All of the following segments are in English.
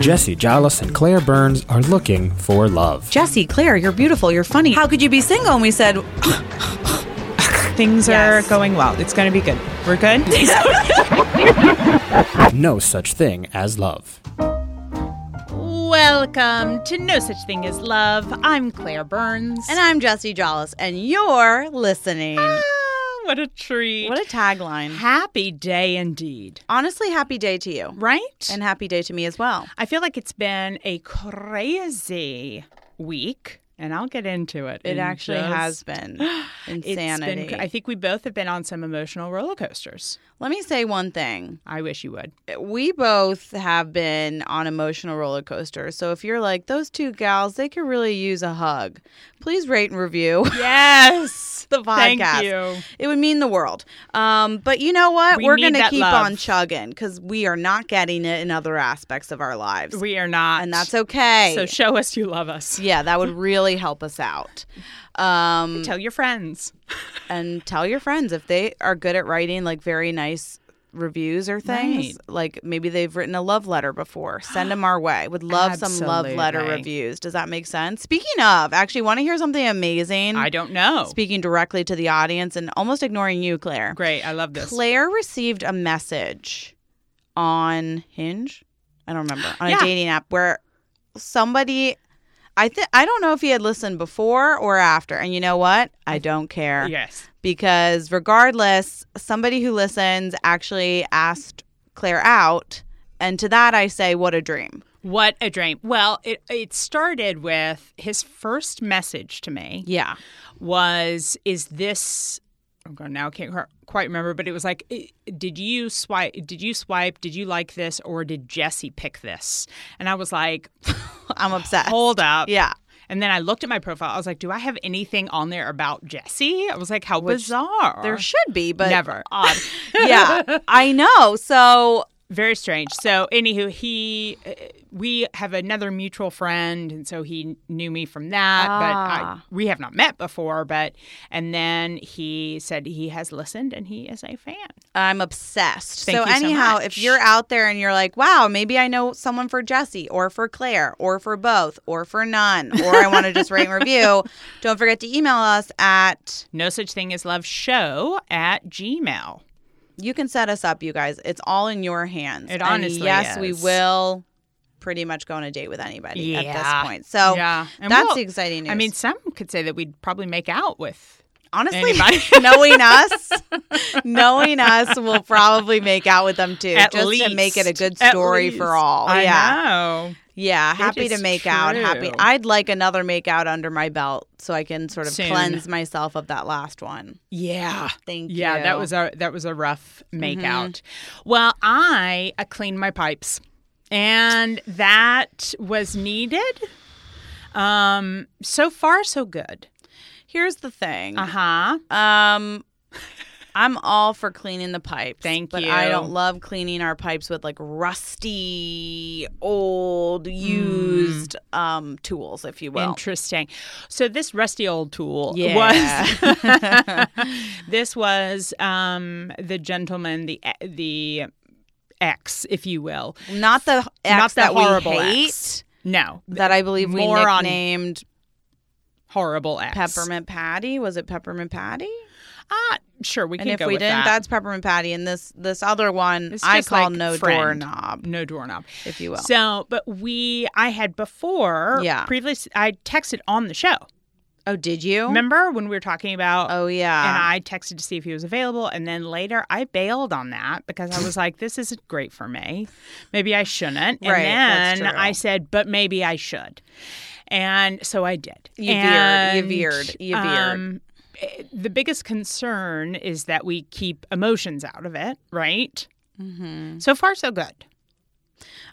Jesse Jollis and Claire Burns are looking for love. Jesse, Claire, you're beautiful. You're funny. How could you be single? And we said, Things Yes. are going well. It's going to be good. We're good. No such thing as love. Welcome to No Such Thing as Love. I'm Claire Burns. and I'm Jesse Jollis, and you're listening. What a treat. What a tagline. happy day indeed. Honestly, happy day to you. Right? And happy day to me as well. I feel like it's been a crazy week, and I'll get into it. It in actually just- has been insanity. been, I think we both have been on some emotional roller coasters. Let me say one thing. I wish you would. We both have been on emotional roller coasters. So if you're like, those two gals, they could really use a hug, please rate and review Yes. the podcast. Thank you. It would mean the world. Um, but you know what? We We're going to keep love. on chugging because we are not getting it in other aspects of our lives. We are not. and that's okay. So show us you love us. yeah, that would really help us out. Um, Tell your friends. and tell your friends if they are good at writing like very nice reviews or things. Like maybe they've written a love letter before. Send them our way. Would love some love letter reviews. Does that make sense? Speaking of, actually, want to hear something amazing? I don't know. Speaking directly to the audience and almost ignoring you, Claire. Great. I love this. Claire received a message on Hinge. I don't remember on Yeah. a dating app where somebody. I think I don't know if he had listened before or after, and you know what? I don't care Yes. Because regardless, somebody who listens actually asked Claire out, and to that I say, what a dream. What a dream. Well, it it started with his first message to me Yeah, was is this oh I'm going now I can't quite remember but it was like did you swipe did you swipe did you like this or did Jesse pick this? And I was like, I'm obsessed. hold up. Yeah, And then I looked at my profile. I was like, do I have anything on there about Jesse? I was like, how bizarre. there should be, but Never. odd. yeah, I know. So Very strange. So, anywho, he, uh, we have another mutual friend, and so he knew me from that. But I, Ah. we have not met before. But and then he said he has listened and he is a fan. I'm obsessed. Thank so so anyhow, much. if you're out there and you're like, "Wow, maybe I know someone for Jesse or for Claire or for both or for none or I want to just rate and review," don't forget to email us at No such thing as love show at Gmail. You can set us up, you guys. It's all in your hands. It And honestly yes, we will pretty much go on a date with anybody at this point. So yeah, And that's we'll- the exciting news. I mean, some could say that we'd probably make out with. Honestly, knowing us, knowing us, we'll probably make out with them too, At just least, to make it a good story for all. I yeah. know. Yeah, happy to make out. Happy. I'd like another make out under my belt so I can sort of Soon. cleanse myself of that last one. Yeah. Thank you. Yeah, that was a that was a rough make Mm-hmm. out. Well, I uh, cleaned my pipes, and that was needed. Um, so far so good. Here's the thing. Uh huh. Um, I'm all for cleaning the pipes. Thank you. but I don't love cleaning our pipes with like rusty, old, used um tools, if you will. Interesting. So this rusty old tool Yeah. was this was um the gentleman the the X, if you will. Not the X Not the that horrible we hate. X. No, That I believe we More on- nicknamed horrible X. Peppermint Patty. Was it Peppermint Patty? Ah, sure, we And can if go we didn't, that. that's peppermint patty. And this this other one I call like no friend. doorknob, no doorknob. if you will. So, but we, I had before, Yeah. previously, I texted on the show. oh, did you? Remember when we were talking about, Oh yeah. and I texted to see if he was available. And then later I bailed on that because I was like, this isn't great for me. Maybe I shouldn't. And Right, that's then. I said, but maybe I should. And so I did. You veered, you veered, you veered. um, eh, the biggest concern is that we keep emotions out of it, right? Mm-hmm. So far, so good.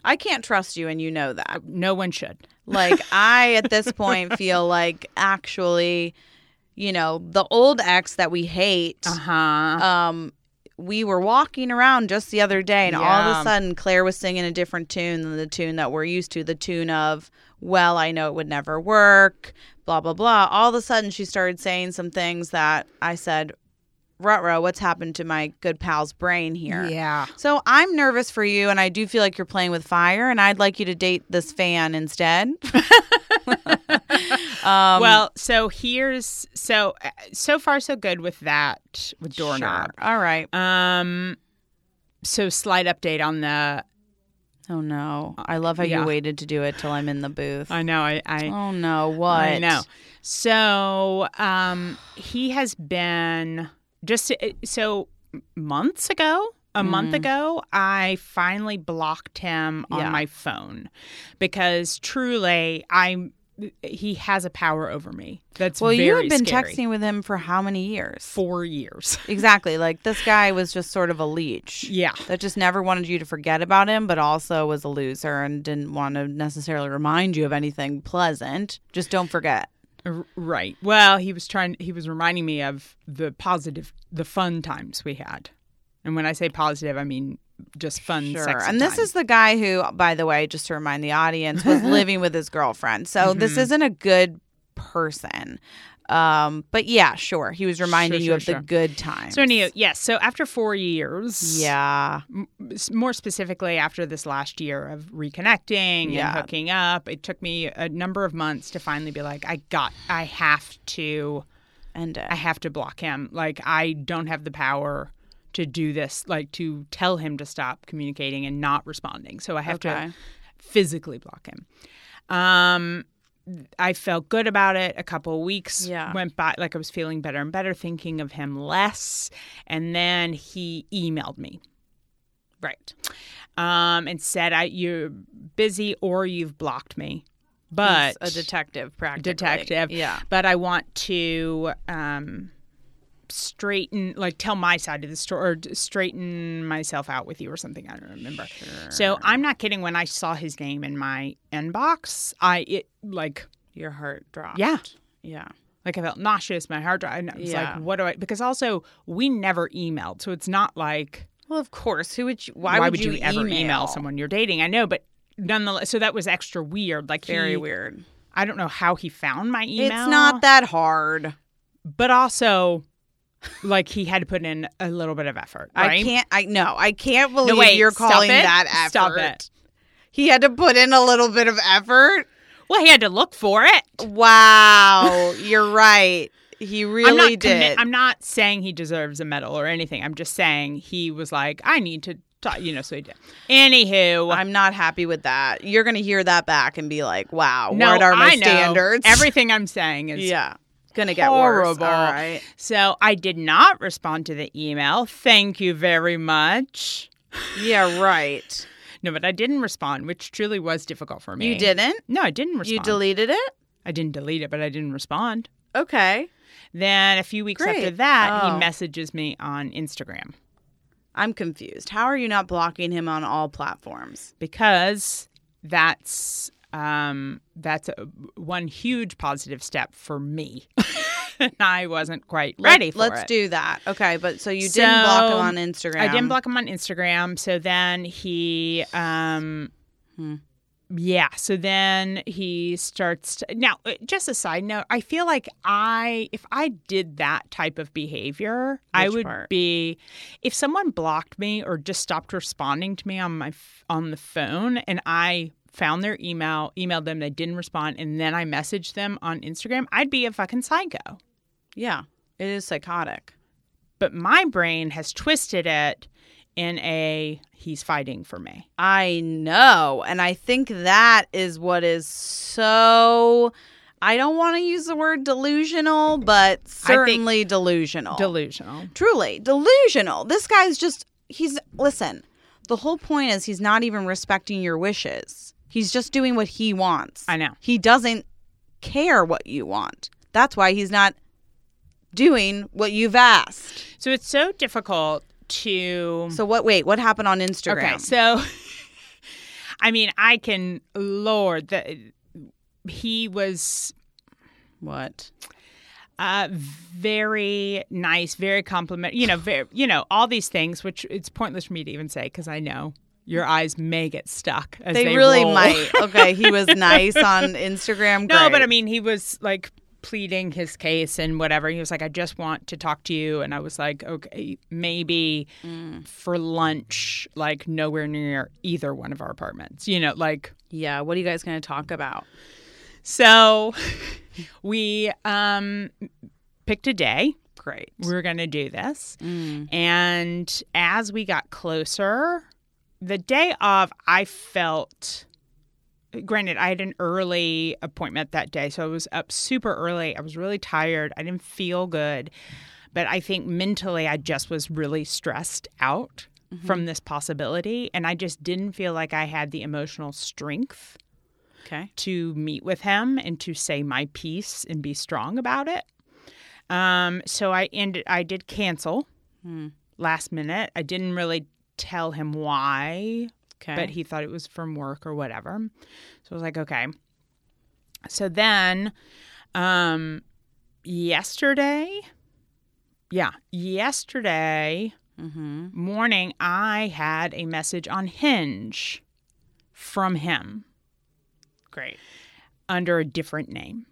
I can't trust you, and you know that. No one should. Like I, at this point, feel like actually, you know, the old ex that we hate. Uh huh. Um, we were walking around just the other day, and all of a sudden, Claire was singing a different tune than the tune that we're used to. The tune of "Well, I know it would never work," blah blah blah. All of a sudden, she started saying some things that I said, Rutro, what's happened to my good pal's brain here? Yeah. So I'm nervous for you, and I do feel like you're playing with fire, and I'd like you to date this fan instead. um, well, so here's so so far so good with that with doorknob. Sure. All right. Um, so slight update on the. Oh no! I love how yeah. you waited to do it till I'm in the booth. I know. I. I oh no! What? I know. So um, he has been just uh, so months ago a month ago, I finally blocked him on Yeah. my phone because truly, I'm he has a power over me. That's Well, you had been scary. texting with him for how many years? four years. Exactly. Like this guy was just sort of a leech. yeah, That just never wanted you to forget about him, but also was a loser and didn't want to necessarily remind you of anything pleasant. Just don't forget. Right. Well, he was trying. He was reminding me of the positive, the fun times we had. And when I say positive, I mean just fun. Sure. And this time. is the guy who, by the way, just to remind the audience, was living with his girlfriend. So Mm-hmm. this isn't a good person. Um, but yeah, sure. He was reminding Sure, you sure, of sure. the good times. So anyway, yes. So after four years, Yeah. s- more specifically after this last year of reconnecting Yeah. and hooking up, it took me a number of months to finally be like, I got, I have to, End it. I have to block him. Like I don't have the power to do this, like to tell him to stop communicating and not responding. So I have Okay. to physically block him. Um, I felt good about it. A couple of weeks Yeah. went by, like I was feeling better and better, thinking of him less. And then he emailed me right. um, and said, "I you're busy or you've blocked me." But He's a detective, practically. detective. Yeah. But I want to um, straighten, like, tell my side of the story, or straighten myself out with you, or something. I don't remember. So I'm not kidding. When I saw his name in my inbox, I it like Your heart dropped. yeah. Yeah. Like I felt nauseous, my heart dropped And I was Yeah. like, "What do I?" Because also we never emailed, so it's not like Well, of course. Who would you? Why, why, would, you, ever email? someone you're dating? I know, but nonetheless, so that was extra weird. Like Very he, weird. I don't know how he found my email. It's not that hard. but also, like he had to put in a little bit of effort. I can't. I no. I can't believe wait, you're calling it. that effort. Stop it. He had to put in a little bit of effort. Well, he had to look for it. Wow, you're right. He really I'm not did. commi- I'm not saying he deserves a medal or anything. I'm just saying he was like, I need to, talk, you know. So he did. Anywho, I'm not happy with that. You're gonna hear that back and be like, "Wow, no, what are my I know. standards?" Everything I'm saying is yeah, gonna get worse. horrible. All right. So I did not respond to the email. Thank you very much. Yeah, right. No, but I didn't respond, which truly was difficult for me. You didn't. No, I didn't respond. You deleted it. I didn't delete it, but I didn't respond. Okay. Then a few weeks after that, Oh. he messages me on Instagram I'm confused. How are you not blocking him on all platforms? because that's um, that's a, one huge positive step for me. I wasn't quite ready for Let's it. do that. Okay, but so you didn't block him on Instagram. I didn't block him on Instagram. So then he, um, Hmm. yeah. So then he starts. To, now, uh, just a side note, I feel like I, if I did that type of behavior, I would part? be, if someone blocked me or just stopped responding to me on my on the phone, and I found their email, emailed them, they didn't respond, and then I messaged them on Instagram, I'd be a fucking psycho. Yeah, it is psychotic. But my brain has twisted it in a he's fighting for me. I know. And I think that is what is so. I don't want to use the word delusional, but certainly delusional. Delusional. Truly delusional. This guy's just, he's, listen, the whole point is he's not even respecting your wishes. He's just doing what he wants. I know. He doesn't care what you want. That's why he's not doing what you've asked. So it's so difficult to So what wait, what happened on Instagram? Okay, so I mean, I can lord that he was what? uh very nice, very compliment, you know, very, you know, all these things which it's pointless for me to even say cuz I know your eyes may get stuck as They, they, really roll. might. Okay, he was nice on Instagram. No, but. I mean, he was like pleading his case and whatever. He was like, I just want to talk to you. And I was like, okay, maybe for lunch, like nowhere near either one of our apartments, you know, like. Yeah. What are you guys going to talk about? So we um, picked a day. Great. We were going to do this. And as we got closer, the day of, I felt. Granted, I had an early appointment that day, so I was up super early. I was really tired. I didn't feel good. But I think mentally, I just was really stressed out from this possibility. And I just didn't feel like I had the emotional strength Okay. to meet with him and to say my piece and be strong about it. Um, so I ended. I did cancel last minute. I didn't really tell him why, Okay. but he thought it was from work or whatever. So I was like, okay. So then, um, yesterday, yeah, yesterday morning, I had a message on Hinge from him Great. under a different name.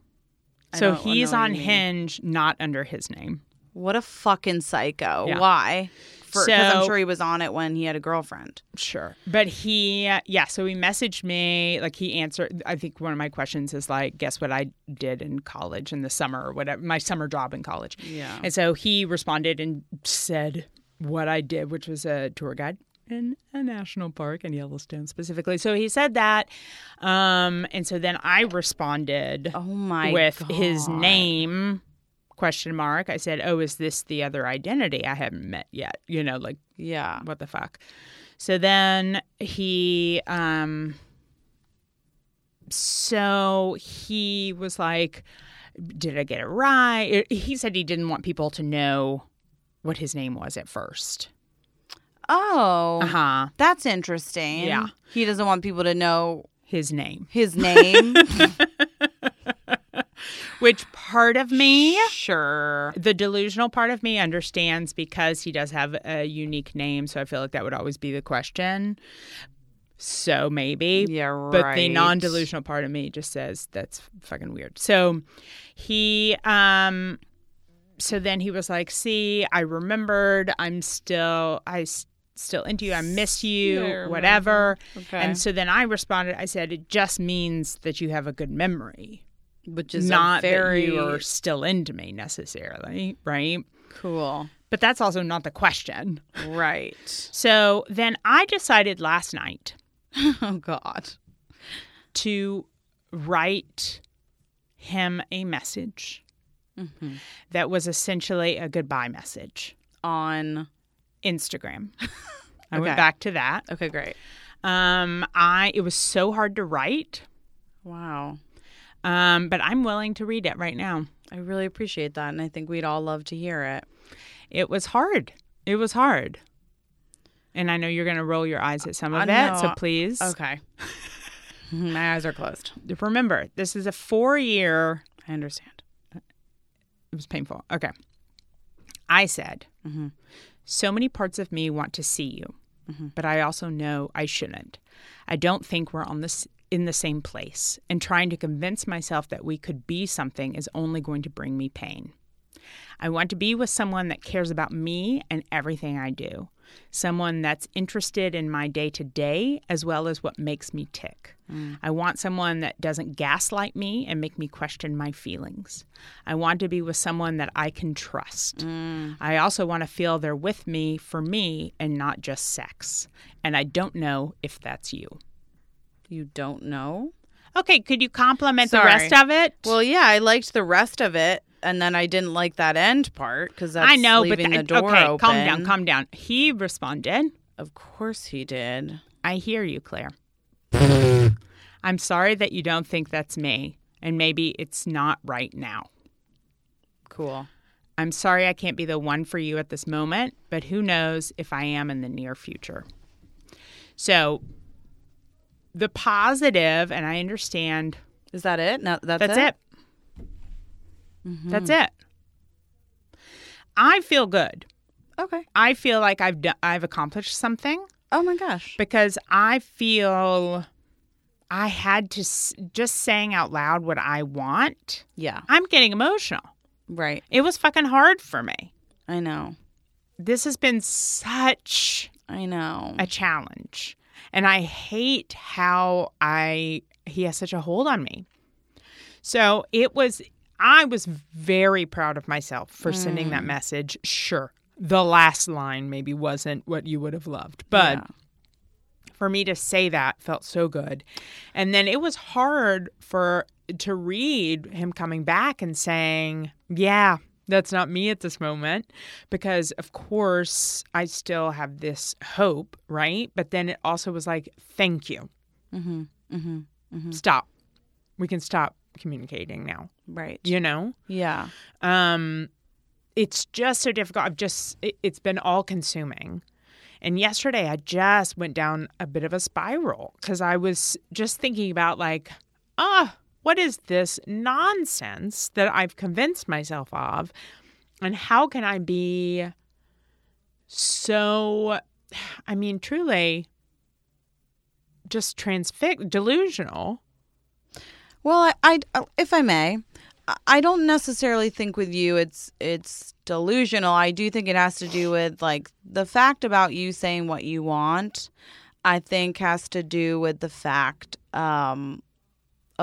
I So he's on. Hinge, not under his name. What a fucking psycho. Yeah. Why? Because I'm sure he was on it when he had a girlfriend. Sure. But he, yeah, so he messaged me, like he answered. I think one of my questions is like, guess what I did in college in the summer or whatever, my summer job in college. Yeah. And so he responded and said what I did, which was a tour guide in a national park in Yellowstone specifically. So he said that. Um, and so then I responded Oh my with his name question mark i said oh is this the other identity i haven't met yet you know like Yeah. what the fuck so then he um so he was like did i get it right he said he didn't want people to know what his name was at first Oh. uh-huh That's interesting. Yeah. He doesn't want people to know his name his name. which part of me? Sure. the delusional part of me understands because he does have a unique name so i feel like that would always be the question. So maybe. Yeah, right. but the non-delusional part of me just says that's fucking weird. So he um so then he was like see i remembered. I'm still i still into you. I miss you Yeah, whatever. Okay. and so then i responded i said it just means that you have a good memory Which is not very that you are still into me necessarily right cool. but that's also not the question Right. so then i decided last night Oh God. to write him a message Mm-hmm. that was essentially a goodbye message. On. Instagram. I Okay. went back to that. Okay, great. Um, I it was so hard to write, Wow. Um, but I'm willing to read it right now. I really appreciate that, and I think we'd all love to hear it. It was hard. It was hard, and I know you're going to roll your eyes at some of I it. So please Okay. My eyes are closed. remember, this is a four-year I understand. It was painful. Okay. I said, mm-hmm. so many parts of me want to see you, mm-hmm. but I also know I shouldn't. I don't think we're on this in the same place, and trying to convince myself that we could be something is only going to bring me pain. I want to be with someone that cares about me and everything I do, someone that's interested in my day to day as well as what makes me tick. Mm. I want someone that doesn't gaslight me and make me question my feelings. I want to be with someone that I can trust. Mm. I also want to feel they're with me for me and not just sex. And I don't know if that's you. You don't know? Okay, could you compliment the rest of it? Well, yeah, I liked the rest of it, and then I didn't like that end part because that's I know, but leaving the, the door okay, open. calm down, calm down. He responded, Of course he did. I hear you, Claire. I'm sorry that you don't think that's me, and maybe it's not right now. Cool. I'm sorry I can't be the one for you at this moment, but who knows if I am in the near future. So, the positive, and I understand Is that it? No, that's, that's it. it. That's it. I feel good. Okay. I feel like I've done, I've accomplished something Oh my gosh. because I feel I had to s- just saying out loud what I want. Yeah. I'm getting emotional. Right. It was fucking hard for me. I know. This has been such I know. a challenge. And I hate how I he has such a hold on me. So it was I was very proud of myself for sending Mm. that message. Sure. The last line maybe wasn't what you would have loved, but Yeah. for me to say that felt so good. And then it was hard for to read him coming back and saying, "Yeah, that's not me at this moment," because of course I still have this hope, right? But then it also was like, "Thank you. Mm-hmm. Mm-hmm. Stop. We can stop communicating now." Right. You know? Yeah. um it's just so difficult i've just it, it's been all consuming and yesterday i just went down a bit of a spiral because i was just thinking about like ah what is this nonsense that i've convinced myself of and how can i be so i mean truly just transfix delusional Well, I, I, if I may, I don't necessarily think with you it's it's delusional. I do think it has to do with like the fact about you saying what you want. I think has to do with the fact um,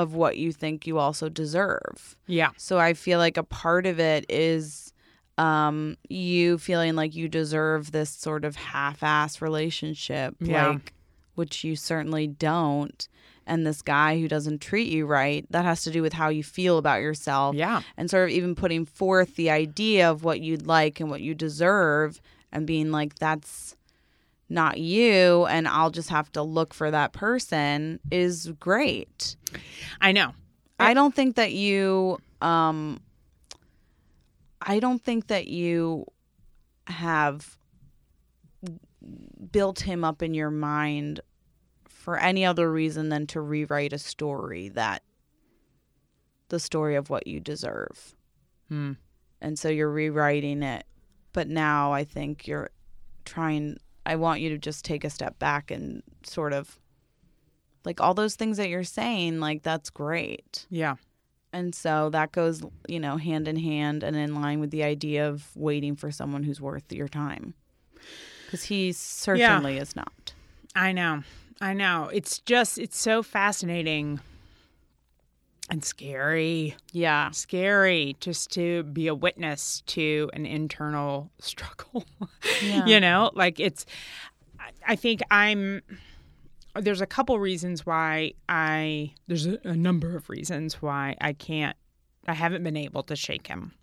of what you think you also deserve. yeah So I feel like a part of it is um, you feeling like you deserve this sort of half-ass relationship, Yeah. like which you certainly don't. And this guy who doesn't treat you right, that has to do with how you feel about yourself. yeah And sort of even putting forth the idea of what you'd like and what you deserve and being like, that's not you. And I'll just have to look for that person is great. i know I don't think that you um I don't think that you have built him up in your mind for any other reason than to rewrite a story that the story of what you deserve. Hmm. And so you're rewriting it. But now I think you're trying I want you to just take a step back and sort of like all those things that you're saying, like that's great. yeah And so that goes, you know, hand in hand and in line with the idea of waiting for someone who's worth your time. Because he certainly is not. I know. I know. It's just, it's so fascinating and scary. Yeah. Scary just to be a witness to an internal struggle. Yeah. you know, like it's, I- think I'm, there's a couple reasons why I, there's a, a number of reasons why I can't, I haven't been able to shake him.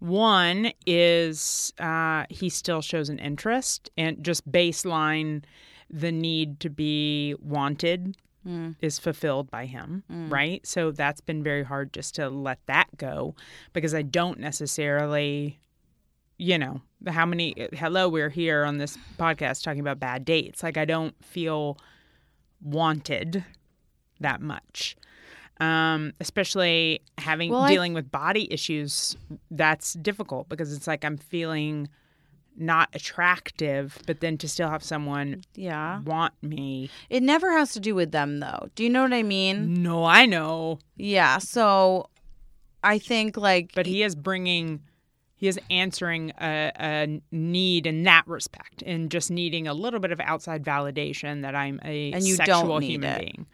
One is uh, he still shows an interest and just baseline the need to be wanted Mm. is fulfilled by him, right? So that's been very hard just to let that go because I don't necessarily, you know, how many, hello, we're here on this podcast talking about bad dates. Like I don't feel wanted that much. Um, especially having Well, I- dealing with body issues, that's difficult because it's like I'm feeling not attractive, but then to still have someone Yeah. want me. It never has to do with them, though. Do you know what I mean? No, I know, Yeah. So I think, like, but he is bringing, he is answering a, a need in that respect, and just needing a little bit of outside validation that I'm a And you don't need human it. being.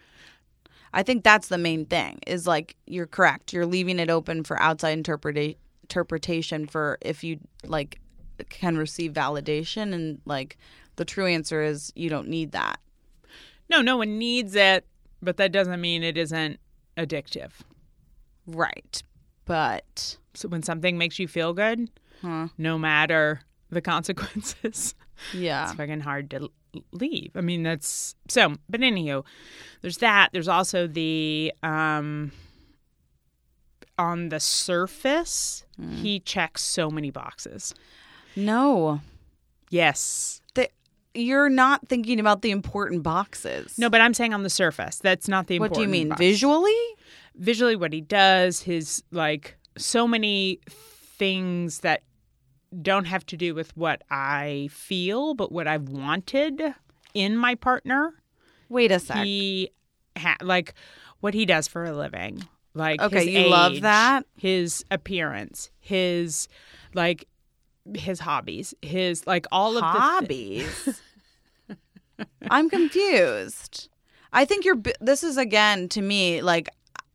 I think that's the main thing is like, you're correct. You're leaving it open for outside interpreta- interpretation for if you, like, can receive validation. And, like, the true answer is you don't need that. No, no one needs it, but that doesn't mean it isn't addictive. Right. But, So when something makes you feel good, huh? no matter the consequences, Yeah. it's fucking hard to leave. I mean, that's so. But anywho, there's that. There's also the um on the surface, he checks so many boxes. No. Yes. The, you're not thinking about the important boxes. No, but I'm saying on the surface. That's not the important. What do you mean? box. Visually? Visually, what he does, his like so many things that don't have to do with what I feel, but what I've wanted in my partner. Wait a sec. He ha- like what he does for a living. Like Okay, his you love that? his appearance, his like his hobbies, his like all of the hobbies. I'm confused. I think you're. This is again to me like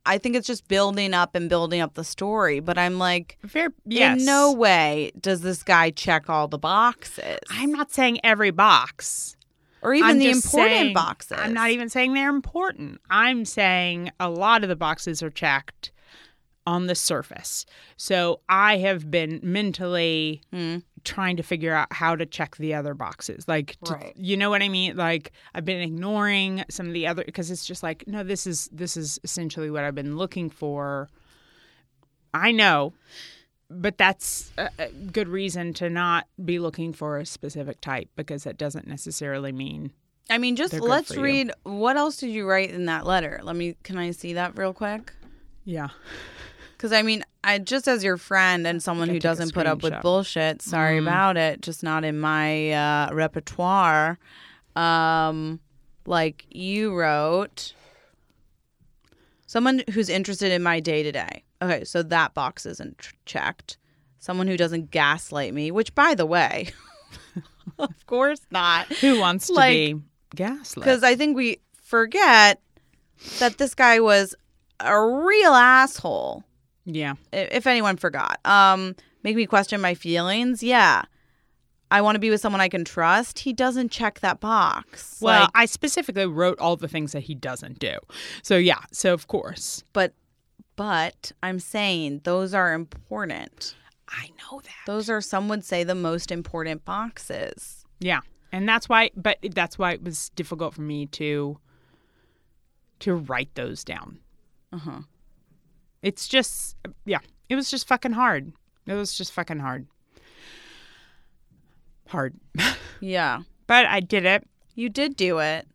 I think it's just building up and building up the story. But I'm like, Fair, yes. in no way does this guy check all the boxes, I'm not saying every box. or even I'm the important saying- boxes. I'm not even saying they're important. I'm saying a lot of the boxes are checked on the surface. So I have been mentally Hmm. trying to figure out how to check the other boxes. Like, to- Right. you know what I mean? Like I've been ignoring some of the other because it's just like, no, this is this is essentially what I've been looking for. I know, but that's a, a good reason to not be looking for a specific type because that doesn't necessarily mean I mean, just let's read. What else did you write in that letter? Let me. Can I see that real quick? yeah. Because I mean, I just as your friend and someone who doesn't put up with bullshit. Sorry Mm. about it. Just not in my uh, repertoire. Um, like you wrote, someone who's interested in my day to day. Okay, so that box isn't tr- checked. Someone who doesn't gaslight me, which, by the way, of course not. Who wants to Like- be gaslit? Because I think we forget that this guy was a real asshole yeah, if anyone forgot. Um, make me question my feelings. Yeah. I want to be with someone I can trust. He doesn't check that box. well, Like, I specifically wrote all the things that he doesn't do. So yeah, so of course but but I'm saying those are important. I know that. Those are some would say the most important boxes. Yeah, and that's why. But that's why it was difficult for me to to write those down. Uh-huh. It's just yeah, it was just fucking hard. It was just fucking hard. Hard, Yeah. but I did it. You did do it.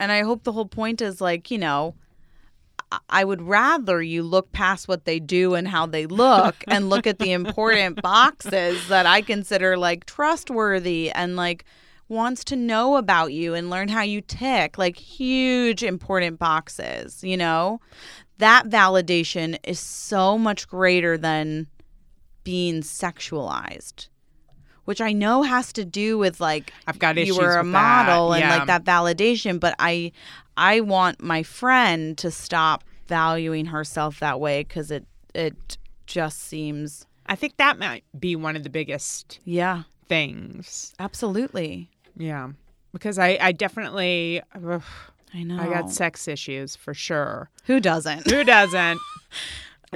And I hope the whole point is like, you know, I- would rather you look past what they do and how they look and look at the important boxes that I consider like trustworthy and like wants to know about you and learn how you tick, like huge important boxes, you know? That validation is so much greater than being sexualized. Which I know has to do with like I've got you were a model and like that validation but i i want my friend to stop valuing herself that way because it it just seems I think that might be one of the biggest yeah things. absolutely Yeah, because I I definitely ugh, i know I got sex issues for sure. who doesn't Who doesn't?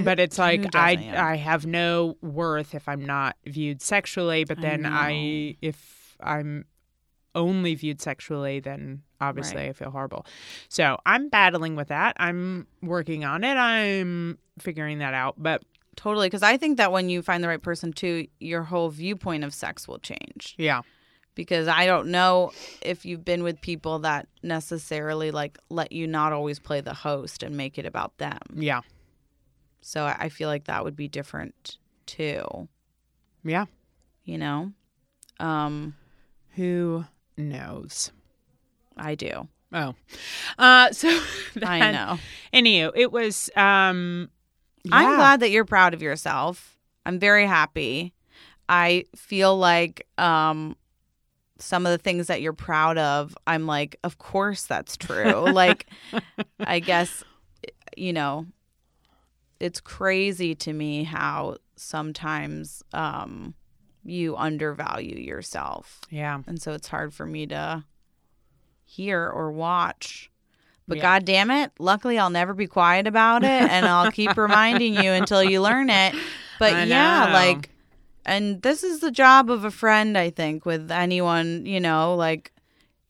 But it's like I doesn't? I have no worth if I'm not viewed sexually. But then I, know. if I'm only viewed sexually, then obviously Right. I feel horrible. So I'm battling with that. I'm working on it. I'm figuring that out. But totally because i think that when you find the right person too your whole viewpoint of sex will change yeah, because i don't know if you've been with people that necessarily like let you not always play the host and make it about them. Yeah, so i feel like that would be different too. Yeah. you know? Um Who knows? i do. Oh, uh, so i know. Anywho, it was. um i'm glad that you're proud of yourself. I'm very happy. I feel like um some of the things that you're proud of i'm like of course that's true like i guess you know it's crazy to me how sometimes um you undervalue yourself Yeah. and so it's hard for me to hear or watch. But Yeah. god damn it, luckily I'll never be quiet about it and I'll keep reminding you until you learn it. But I yeah, know. like and this is the job of a friend, I think, with anyone, you know, like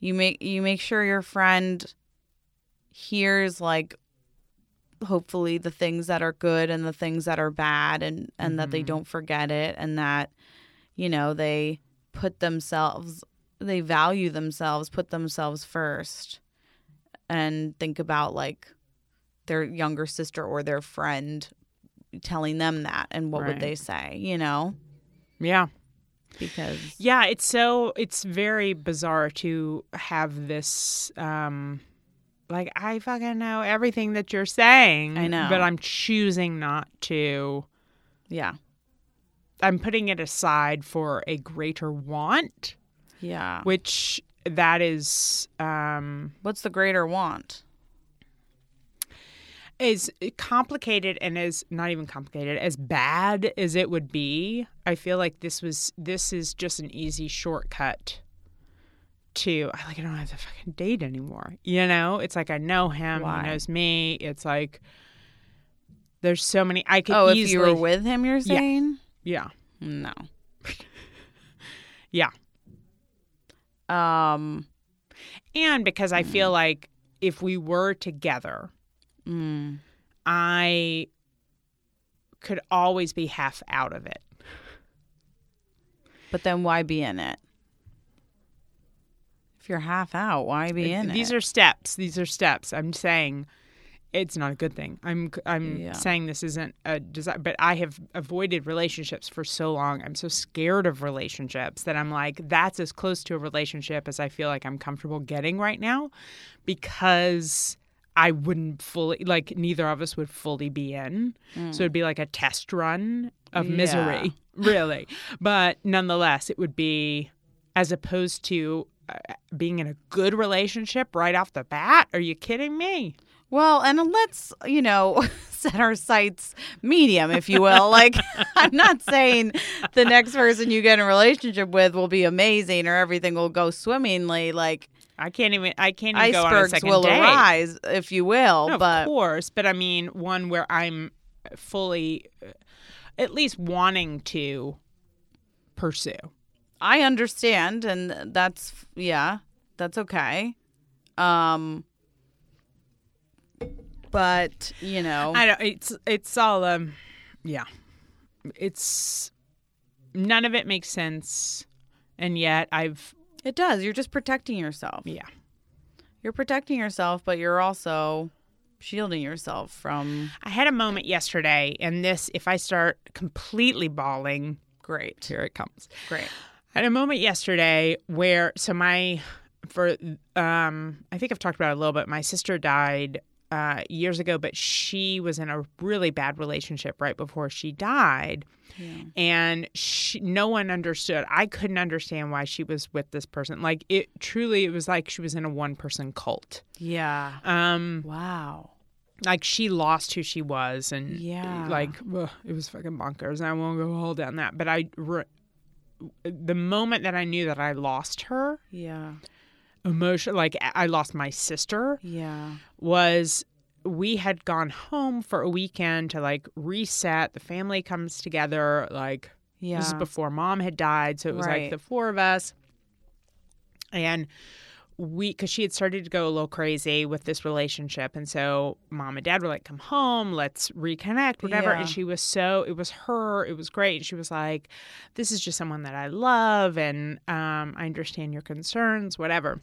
you make you make sure your friend hears like hopefully the things that are good and the things that are bad and and that they Mhm. don't forget it and that you know they put themselves they value themselves put themselves first and think about like their younger sister or their friend telling them that and what Right. would they say you know Yeah. because Yeah, it's so it's very bizarre to have this um like I fucking know everything that you're saying. I know. But I'm choosing not to. Yeah. I'm putting it aside for a greater want, Yeah. which that is um What's the greater want? Is complicated and is not even complicated as bad as it would be i feel like this was this is just an easy shortcut to I like I don't have to fucking date anymore. You know, it's like I know him, Why? he knows me. It's like there's so many I could Oh, if you were with him, you're saying? yeah No. yeah, Um. and because I feel like if we were together, Mm, I could always be half out of it. but then why be in it? If you're half out, why be in These it? These are steps. These are steps. I'm saying it's not a good thing. I'm I'm Yeah. saying this isn't a desire, but I have avoided relationships for so long. I'm so scared of relationships that I'm like that's as close to a relationship as I feel like I'm comfortable getting right now because I wouldn't fully like neither of us would fully be in. So it'd be like a test run of Mm. Yeah. misery, really. But nonetheless, it would be as opposed to uh, being in a good relationship right off the bat. Are you kidding me? Well, and let's, you know, set our sights medium, if you will. Like, I'm not saying the next person you get in a relationship with will be amazing or everything will go swimmingly. Like, I can't even. I can't even go on a icebergs second will date. arise, if you will. No, but of course, but I mean one where I'm fully, uh, at least wanting to pursue. I understand, and that's yeah, that's okay. Um, but you know, I don't. It's it's all um, yeah. It's none of it makes sense, and yet I've it does. You're just protecting yourself. yeah. You're protecting yourself, but you're also shielding yourself from I had a moment yesterday, and this, if I start completely bawling, great, here it comes. great. I had a moment yesterday where so my for um I think I've talked about it a little bit. My sister died uh years ago, but she was in a really bad relationship right before she died. And she, no one understood. I couldn't understand why she was with this person. Like it truly it was like she was in a one person cult. Yeah. Um Wow. like she lost who she was and Yeah. like ugh, it was fucking bonkers and i won't go all down that but i re- the moment that i knew that i lost her Yeah. Emotion like i lost my sister Yeah. was we had gone home for a weekend to like reset the family comes together like Yeah. this is before mom had died so it was Right. like the four of us and we because she had started to go a little crazy with this relationship and so mom and dad were like come home let's reconnect whatever Yeah. and she was so it was her it was great she was like this is just someone that i love and um, i understand your concerns whatever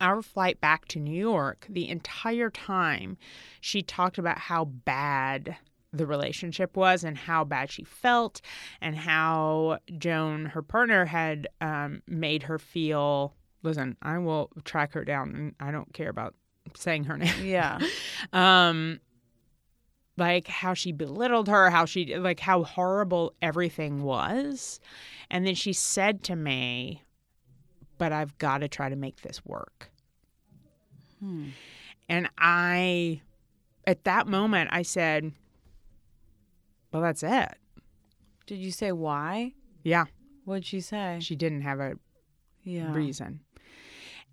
our flight back to New York, the entire time she talked about how bad the relationship was and how bad she felt, and how Joan, her partner, had um, made her feel. Listen, I will track her down, and I don't care about saying her name. Yeah. um, like how she belittled her, how she like how horrible everything was, and then she said to me, "But I've got to try to make this work." Hmm. And I, at that moment, I said, Well, that's it. Did you say why? Yeah. What'd she say? She didn't have a Yeah. reason.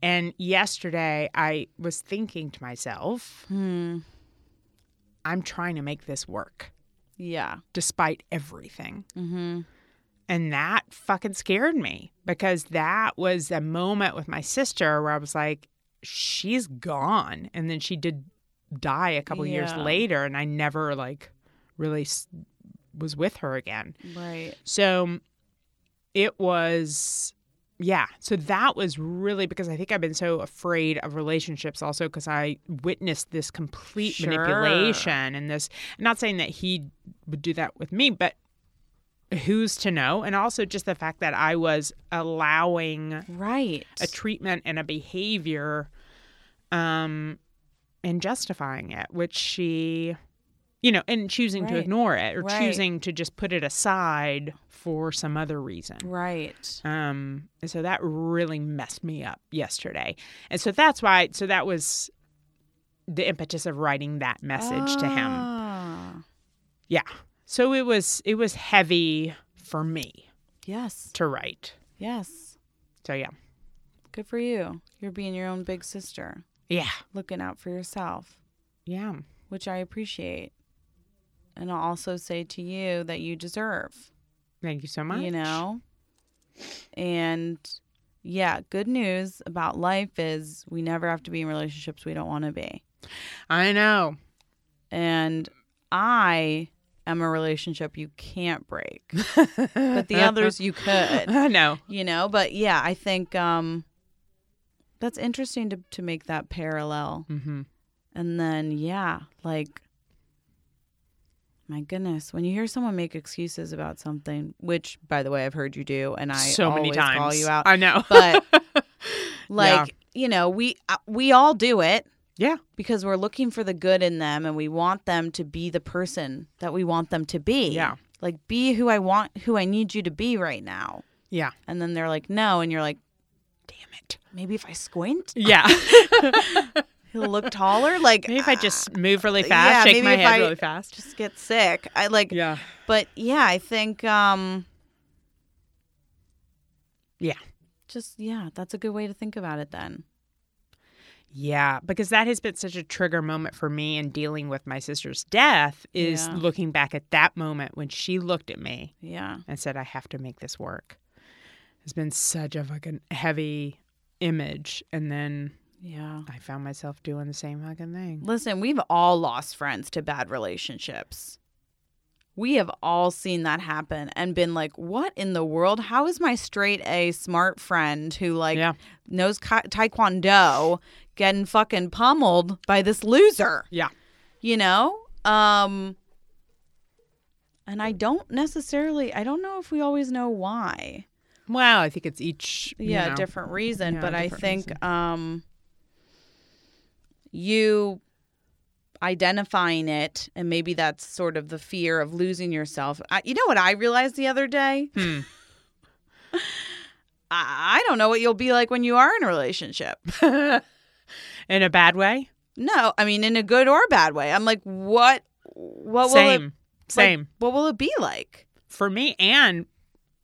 And yesterday, I was thinking to myself, Hmm. I'm trying to make this work Yeah. despite everything. Mm-hmm. And that fucking scared me because that was a moment with my sister where I was like, she's gone. And then she did die a couple years later, and I never like really s- was with her again. Right. So it was, yeah. So that was really because I think I've been so afraid of relationships also because I witnessed this complete Sure. manipulation and this. I'm not saying that he would do that with me, but who's to know? And also just the fact that I was allowing Right. a treatment and a behavior um, and justifying it, which she, you know, and choosing to ignore it or Right. choosing to just put it aside for some other reason. Right. Um, and so that really messed me up yesterday. And so that's why, so that was the impetus of writing that message to him. Ah, Yeah. So it was, it was heavy for me Yes. to write. Yes. So yeah. Good for you. You're being your own big sister, Yeah. looking out for yourself, Yeah. which I appreciate. And I'll also say to you that you deserve, Thank you so much. you know? And yeah, good news about life is we never have to be in relationships we don't want to be. I know. And I am a relationship you can't break, but the others you could. I know. you know but yeah i think um that's interesting to to make that parallel Mm-hmm. and then yeah like my goodness when you hear someone make excuses about something which by the way i've heard you do and i so many times. call you out I know. but like you know we uh, we all do it yeah. because we're looking for the good in them and we want them to be the person that we want them to be Yeah. like be who i want who i need you to be right now Yeah. and then they're like no and you're like Damn it. maybe if I squint, Yeah. he'll look taller. Like maybe if I just move really yeah, fast, shake maybe my head I- really fast. just get sick. I like, Yeah. but yeah, I think, um, Yeah. just yeah, that's a good way to think about it. Then, Yeah, because that has been such a trigger moment for me in dealing with my sister's death is Yeah. looking back at that moment when she looked at me yeah, and said, I have to make this work. It's been such a fucking heavy image. And then yeah. I found myself doing the same fucking thing. Listen, we've all lost friends to bad relationships. We have all seen that happen and been like, "What in the world? How is my straight A smart friend who like Yeah. knows ka- taekwondo getting fucking pummeled by this loser?" Yeah. you know um and i don't necessarily i don't know if we always know why Well, I think it's each. yeah know, different reason Yeah, but i think reason. um you identifying it and maybe that's sort of the fear of losing yourself I, you know what i realized the other day Hmm. I, I don't know what you'll be like when you are in a relationship in a bad way. no i mean in a good or bad way i'm like what what will it Same. Same. what will it be like for me and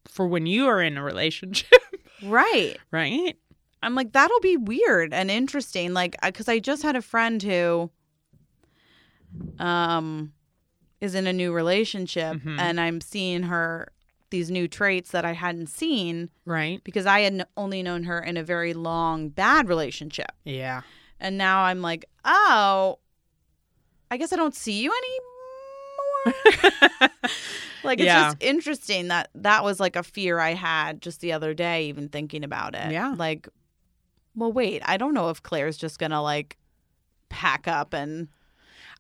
for when you are in a relationship, right right? I'm like, that'll be weird and interesting. Like, because I just had a friend who, um, is in a new relationship, Mhm. and I'm seeing her these new traits that I hadn't seen Right. because I had only known her in a very long bad relationship, Yeah. And now I'm like, oh, I guess I don't see you anymore. like, it's Yeah. just interesting that that was like a fear I had just the other day, even thinking about it. Yeah. Like, well, wait, I don't know if Claire's just gonna like pack up and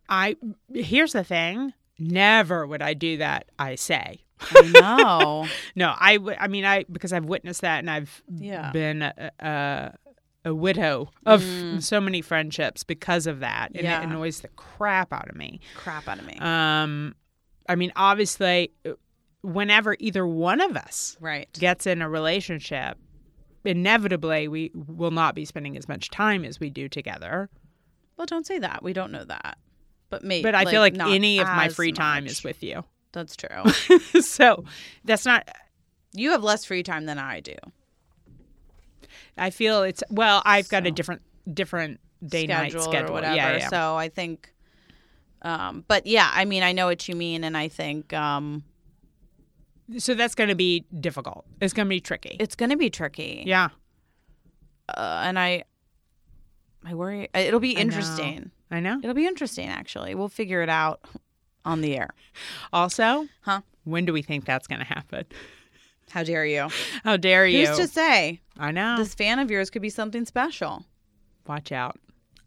I here's the thing. Never would I do that. I say I know. no. I w- I mean I because I've witnessed that and I've Yeah. been a, a, widow of Mm. so many friendships because of that, and Yeah. it annoys the crap out of me. crap out of me. Um, I mean, obviously, whenever either one of us right. gets in a relationship, inevitably we will not be spending as much time as we do together. Well, don't say that. We don't know that. But maybe. But I feel like any of my free time is with you. That's true. so that's not. you have less free time than I do. I feel it's well. I've got a different different day night schedule, schedule or whatever. Yeah, yeah. So I think. Um, but yeah, I mean, I know what you mean, and I think um, So that's going to be difficult. It's going to be tricky. it's going to be tricky. yeah, uh, and I, I worry it'll be I know. interesting. I know. It'll be interesting. Actually, we'll figure it out on the air. Also, Huh? When do we think that's going to happen? How dare you? How dare you? Who's to say I know. this fan of yours could be something special? Watch out.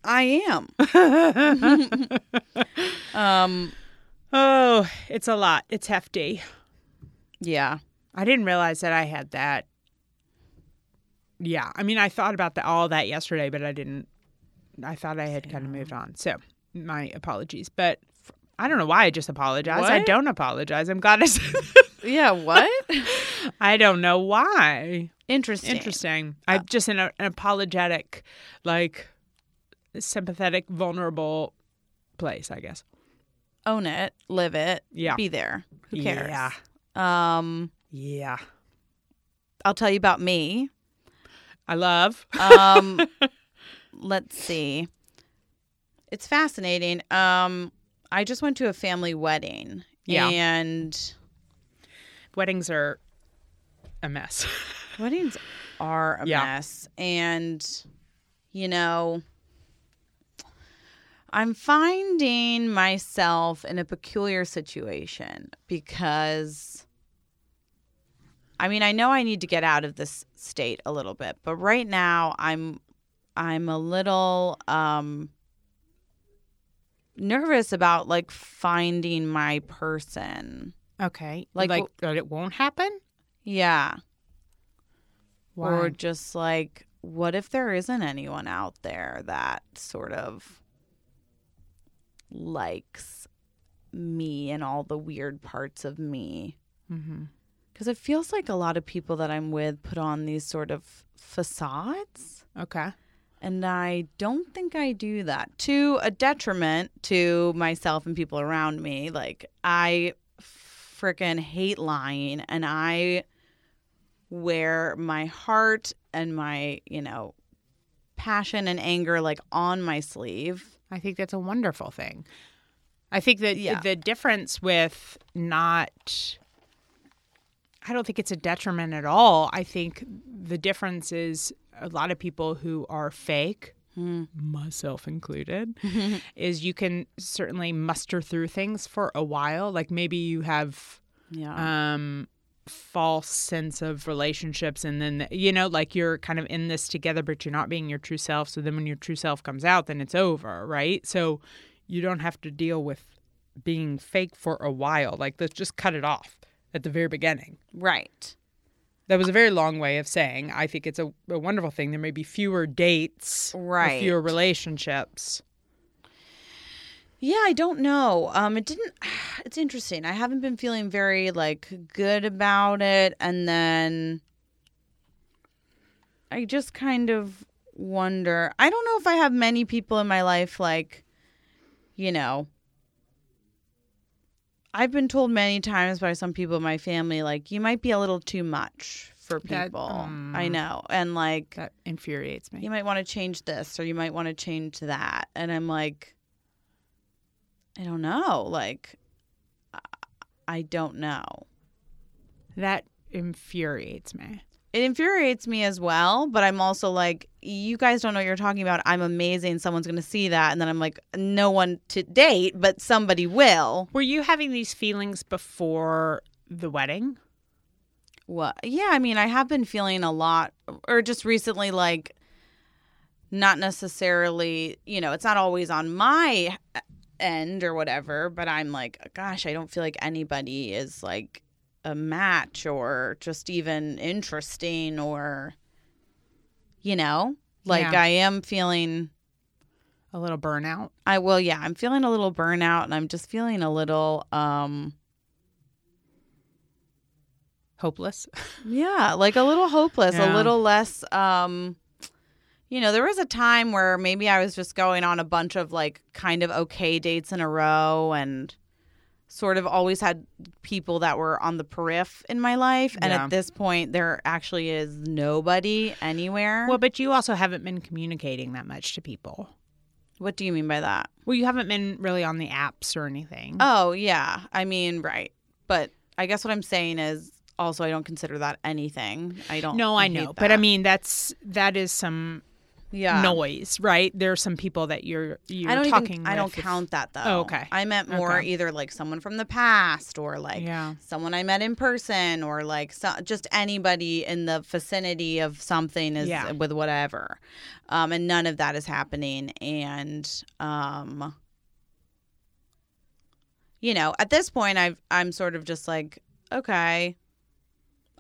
I am. um. Oh, it's a lot. It's hefty. Yeah. I didn't realize that I had that. Yeah, I mean, I thought about the, all that yesterday, but I didn't I thought I had kind of moved on. So my apologies, but f- I don't know why I just apologize. I don't apologize. I'm glad I said Yeah, what? I don't know why. Interesting. Interesting. I'm just in a, an apologetic, like sympathetic, vulnerable place, I guess. Own it, live it, Yeah. be there. Who cares? Yeah. Um, Yeah. I'll tell you about me. I love. Um, let's see. It's fascinating. Um, I just went to a family wedding. Yeah. And Weddings are a mess. weddings are a Yeah. mess. And, you know, I'm finding myself in a peculiar situation because I mean, I know I need to get out of this state a little bit, but right now I'm I'm a little um nervous about like finding my person. Okay. Like, Like, that it won't happen? Yeah. Why? Or just like, what if there isn't anyone out there that sort of likes me and all the weird parts of me? mm-hmm. Because it feels like a lot of people that I'm with put on these sort of facades. Okay. And I don't think I do that to a detriment to myself and people around me. Like, I freaking hate lying and I wear my heart and my, you know, passion and anger like on my sleeve. I think that's a wonderful thing. I think that Yeah. the difference with not, I don't think it's a detriment at all. I think the difference is a lot of people who are fake, myself included, is you can certainly muster through things for a while. Like maybe you have Yeah. um false sense of relationships and then you know like you're kind of in this together but you're not being your true self so then when your true self comes out then it's over right so you don't have to deal with being fake for a while like let's just cut it off at the very beginning right. That was a very long way of saying i think it's a, a wonderful thing there may be fewer dates Right. fewer relationships Yeah, I don't know. Um, it didn't. It's interesting. I haven't been feeling very like good about it, and then I just kind of wonder. I don't know if I have many people in my life like, you know. I've been told many times by some people in my family, like, you might be a little too much for That- people. um, I know. And like, that infuriates me. You might want to change this or you might want to change that. And i'm like i don't know. Like i don't know. That infuriates me it infuriates me as well but i'm also like you guys don't know what you're talking about. I'm amazing. Someone's going to see that. And then i'm like no one to date but somebody will. Were you having these feelings before the wedding? What? Yeah, I mean, I have been feeling a lot, or just recently, like, not necessarily, you know, it's not always on my end or whatever, but I'm like, gosh, I don't feel like anybody is like a match or just even interesting or, you know, like Yeah. I am feeling. a little burnout I will, yeah, I'm feeling a little burnout and I'm just feeling a little, um, hopeless Yeah, like a little hopeless, Yeah. a little less um you know, there was a time where maybe I was just going on a bunch of like kind of okay dates in a row and sort of always had people that were on the periph in my life and Yeah. at this point there actually is nobody anywhere. Well, but you also haven't been communicating that much to people. what do you mean by that? Well, you haven't been really on the apps or anything. Oh, yeah. I mean, right. But I guess what I'm saying is also I don't consider that anything. I don't no, I hate know, but I mean that's that is some yeah. noise, right? There are some people that you're you're I don't talking. even. I don't if- count that though. Oh, okay. I meant more Okay. either like someone from the past or like Yeah. someone I met in person or like so, just anybody in the vicinity of something is Yeah. with whatever. Um, and none of that is happening. And um, you know, at this point, I've I'm sort of just like, okay,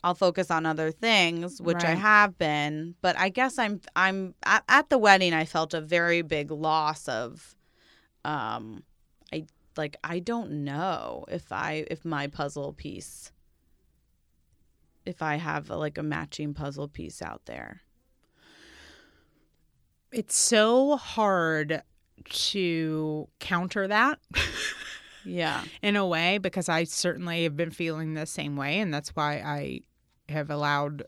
I'll focus on other things, which I have been. But I guess I'm I'm at, at the wedding. I felt a very big loss of, um, I like I don't know if I if my puzzle piece, if I have like a matching puzzle piece out there. It's so hard to counter that Yeah, in a way because I certainly have been feeling the same way, and that's why I have allowed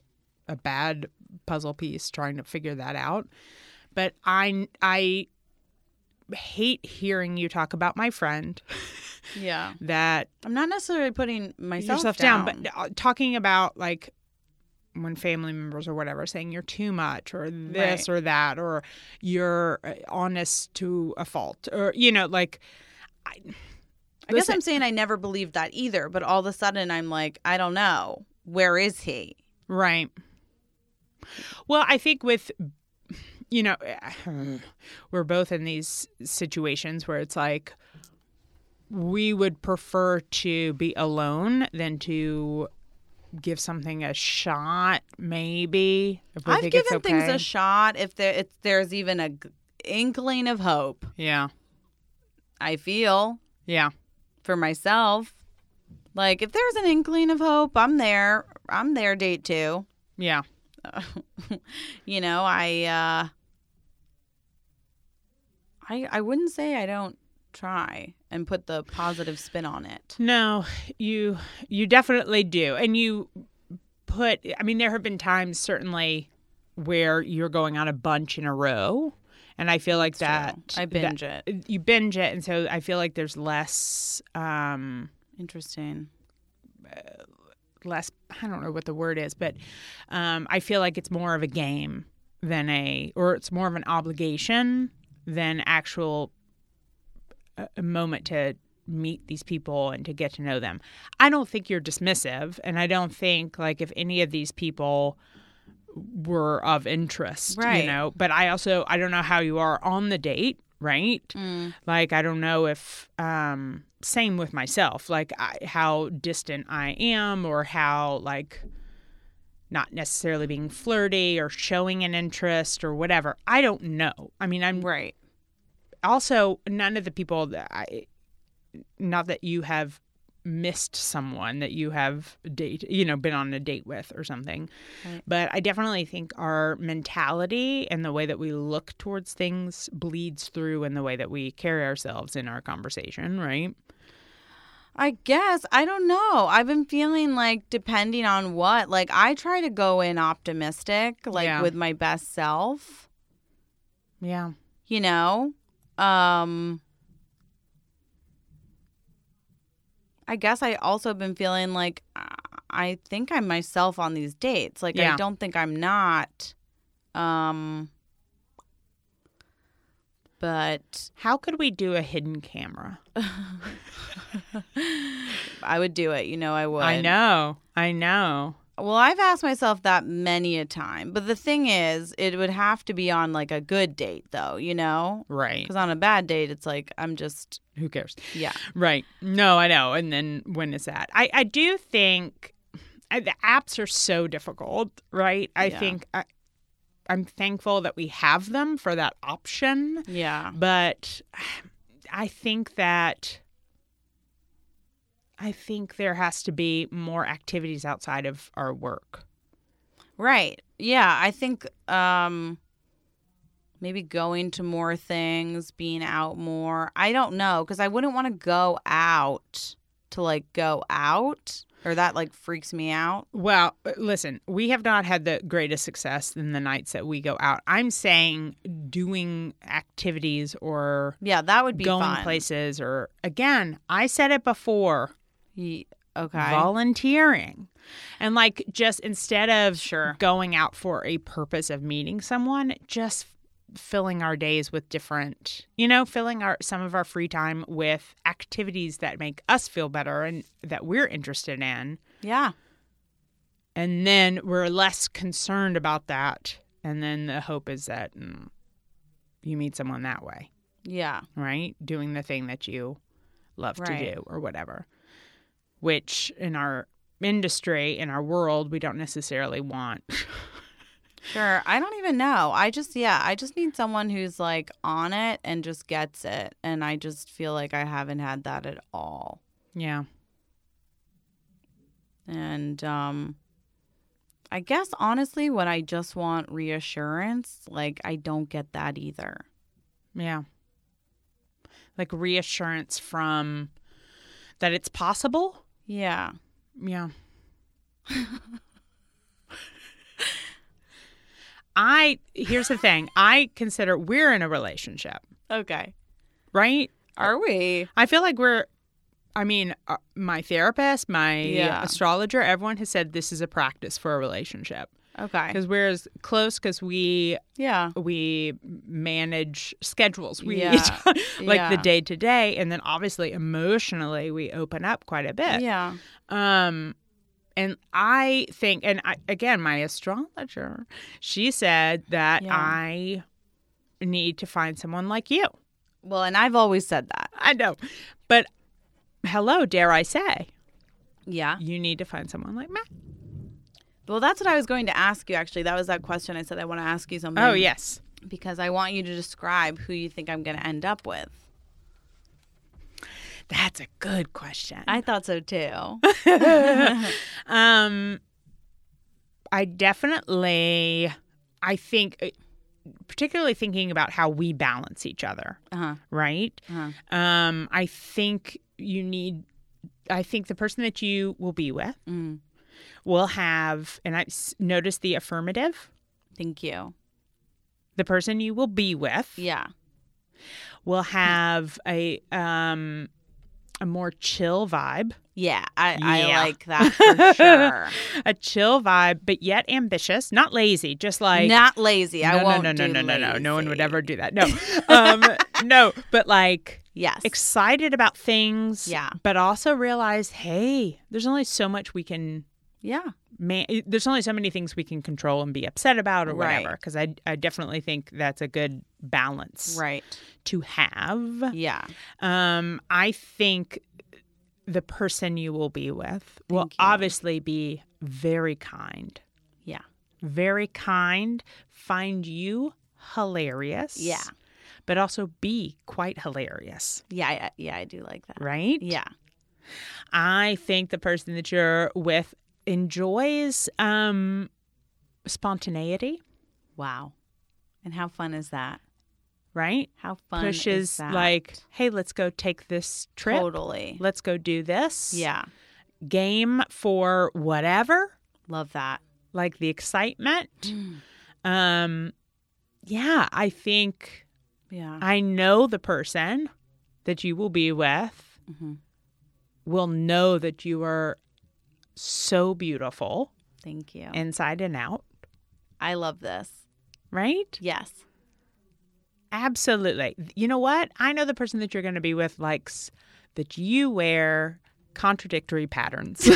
a bad puzzle piece trying to figure that out. But I I hate hearing you talk about my friend yeah. that I'm not necessarily putting myself down, down, but uh, talking about like when family members or whatever saying you're too much or this or that or you're uh, honest to a fault or you know like I, I guess I'm saying I never believed that either. But all of a sudden, I'm like, I don't know. Where is he? right well i think with you know we're both in these situations where it's like we would prefer to be alone than to give something a shot maybe I've given things a shot if there if there's even a g- inkling of hope. yeah I feel yeah for myself. Like if there's an inkling of hope, I'm there. I'm there date 2. yeah you know, I uh I I wouldn't say I don't try and put the positive spin on it. No, you you definitely do. And you put I mean there have been times certainly where you're going on a bunch in a row and I feel like that I binge it. you binge it and so I feel like there's less um Interesting. less I don't know what the word is, but um I feel like it's more of a game than a or it's more of an obligation than actual a, a moment to meet these people and to get to know them. I don't think you're dismissive and I don't think like if any of these people were of interest, you know, but I also I don't know how you are on the date, right? Mm. Like I don't know if um same with myself, like I, how distant I am or how like not necessarily being flirty or showing an interest or whatever. I don't know. I mean, I'm Right. also none of the people that I not that you have missed someone that you have date you know been on a date with or something Right. but i definitely think our mentality and the way that we look towards things bleeds through in the way that we carry ourselves in our conversation right I guess I don't know. I've been feeling like depending on what, like I try to go in optimistic, like Yeah. with my best self, yeah you know. Um I guess I also been feeling like I think I'm myself on these dates. Like Yeah. I don't think I'm not um but how could we do a hidden camera I would do it, you know I would. i know i know Well, I've asked myself that many a time, but the thing is, it would have to be on like a good date, though, you know? right Because on a bad date, it's like I'm just, who cares yeah, Right. No, I know. And then when is that? I, I do think I, the apps are so difficult, right? I Yeah. think I, I'm thankful that we have them for that option, yeah, but I think that I think there has to be more activities outside of our work. right, yeah. I think um maybe going to more things, being out more. I don't know because I wouldn't want to go out to like go out, or that like freaks me out. Well, uh, listen, we have not had the greatest success in the nights that we go out. I'm saying doing activities or Yeah, that would be going fun. places or again i said it before Ye- Okay. volunteering and like just instead of Sure. going out for a purpose of meeting someone just filling our days with different you know filling our some of our free time with activities that make us feel better and that we're interested in yeah. and then we're less concerned about that and then the hope is that mm, you meet someone that way Yeah. right? Doing the thing that you love Right. to do or whatever. Which in our industry in our world we don't necessarily want. Sure. I don't even know. I just, yeah, I just need someone who's like on it and just gets it. And I just feel like I haven't had that at all. yeah. And um I guess honestly when I just want reassurance, like I don't get that either. Yeah. Like reassurance from that it's possible. Yeah. Yeah. I here's the thing. I consider we're in a relationship, Okay. right? Are we? I feel like we're I mean, uh, my therapist, my Yeah. astrologer, everyone has said this is a practice for a relationship Okay. because we're as close because we Yeah. we manage schedules. We Yeah. like the day to day, and then obviously emotionally we open up quite a bit. Yeah. Um, and I think, and I, again, my astrologer, she said that Yeah. I need to find someone like you. Well, and I've always said that. I know, but hello, dare I say, Yeah. you need to find someone like me. Well, that's what I was going to ask you actually. That was that question I said I want to ask you something. Oh yes, Because I want you to describe who you think I'm going to end up with. that's a good question. I thought so too. Um, I definitely, I think, uh, particularly thinking about how we balance each other, Uh-huh. right? Uh-huh. Um, I think you need. I think the person that you will be with Mm. Will have, and I notice the affirmative. Thank you. The person you will be with Yeah. will have a um a more chill vibe, Yeah. I, Yeah. I like that for sure. a chill vibe, but yet ambitious, not lazy, just like Not lazy. I no, won't no, no, do no, no, no, no. No one would ever do that. No, um, no, but like Yes. excited about things. Yeah. But also realize, hey, there's only so much we can. Yeah. Man, there's only so many things we can control and be upset about or Right. whatever. Because I, I definitely think that's a good balance Right. to have. Yeah. Um, I think the person you will be with will you. obviously be very kind. Yeah. Very kind, find you hilarious. Yeah. But also be quite hilarious, Yeah. I, yeah. I do like that. right? Yeah. I think the person that you're with enjoys um spontaneity, Wow. And how fun is that? right? How fun is Pushes like, hey, let's go take this trip. totally. Let's go do this. Yeah. Game for whatever. Love that. like the excitement. Um, yeah, I think Yeah. I know the person that you will be with Mhm. will know that you are so beautiful Thank you. inside and out, I love this. right? Yes. Absolutely. You know what? I know the person that you're going to be with likes that you wear contradictory patterns,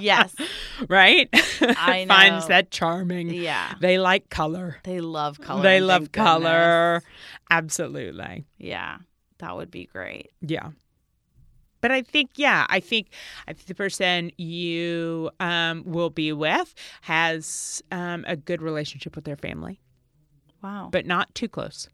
Yes. right? I Finds know. that charming. Yeah. They like color. They love color. They love goodness. color. Absolutely. Yeah. That would be great. Yeah. But I think, yeah, I think I think the person you um, will be with has um, a good relationship with their family, Wow. but not too close.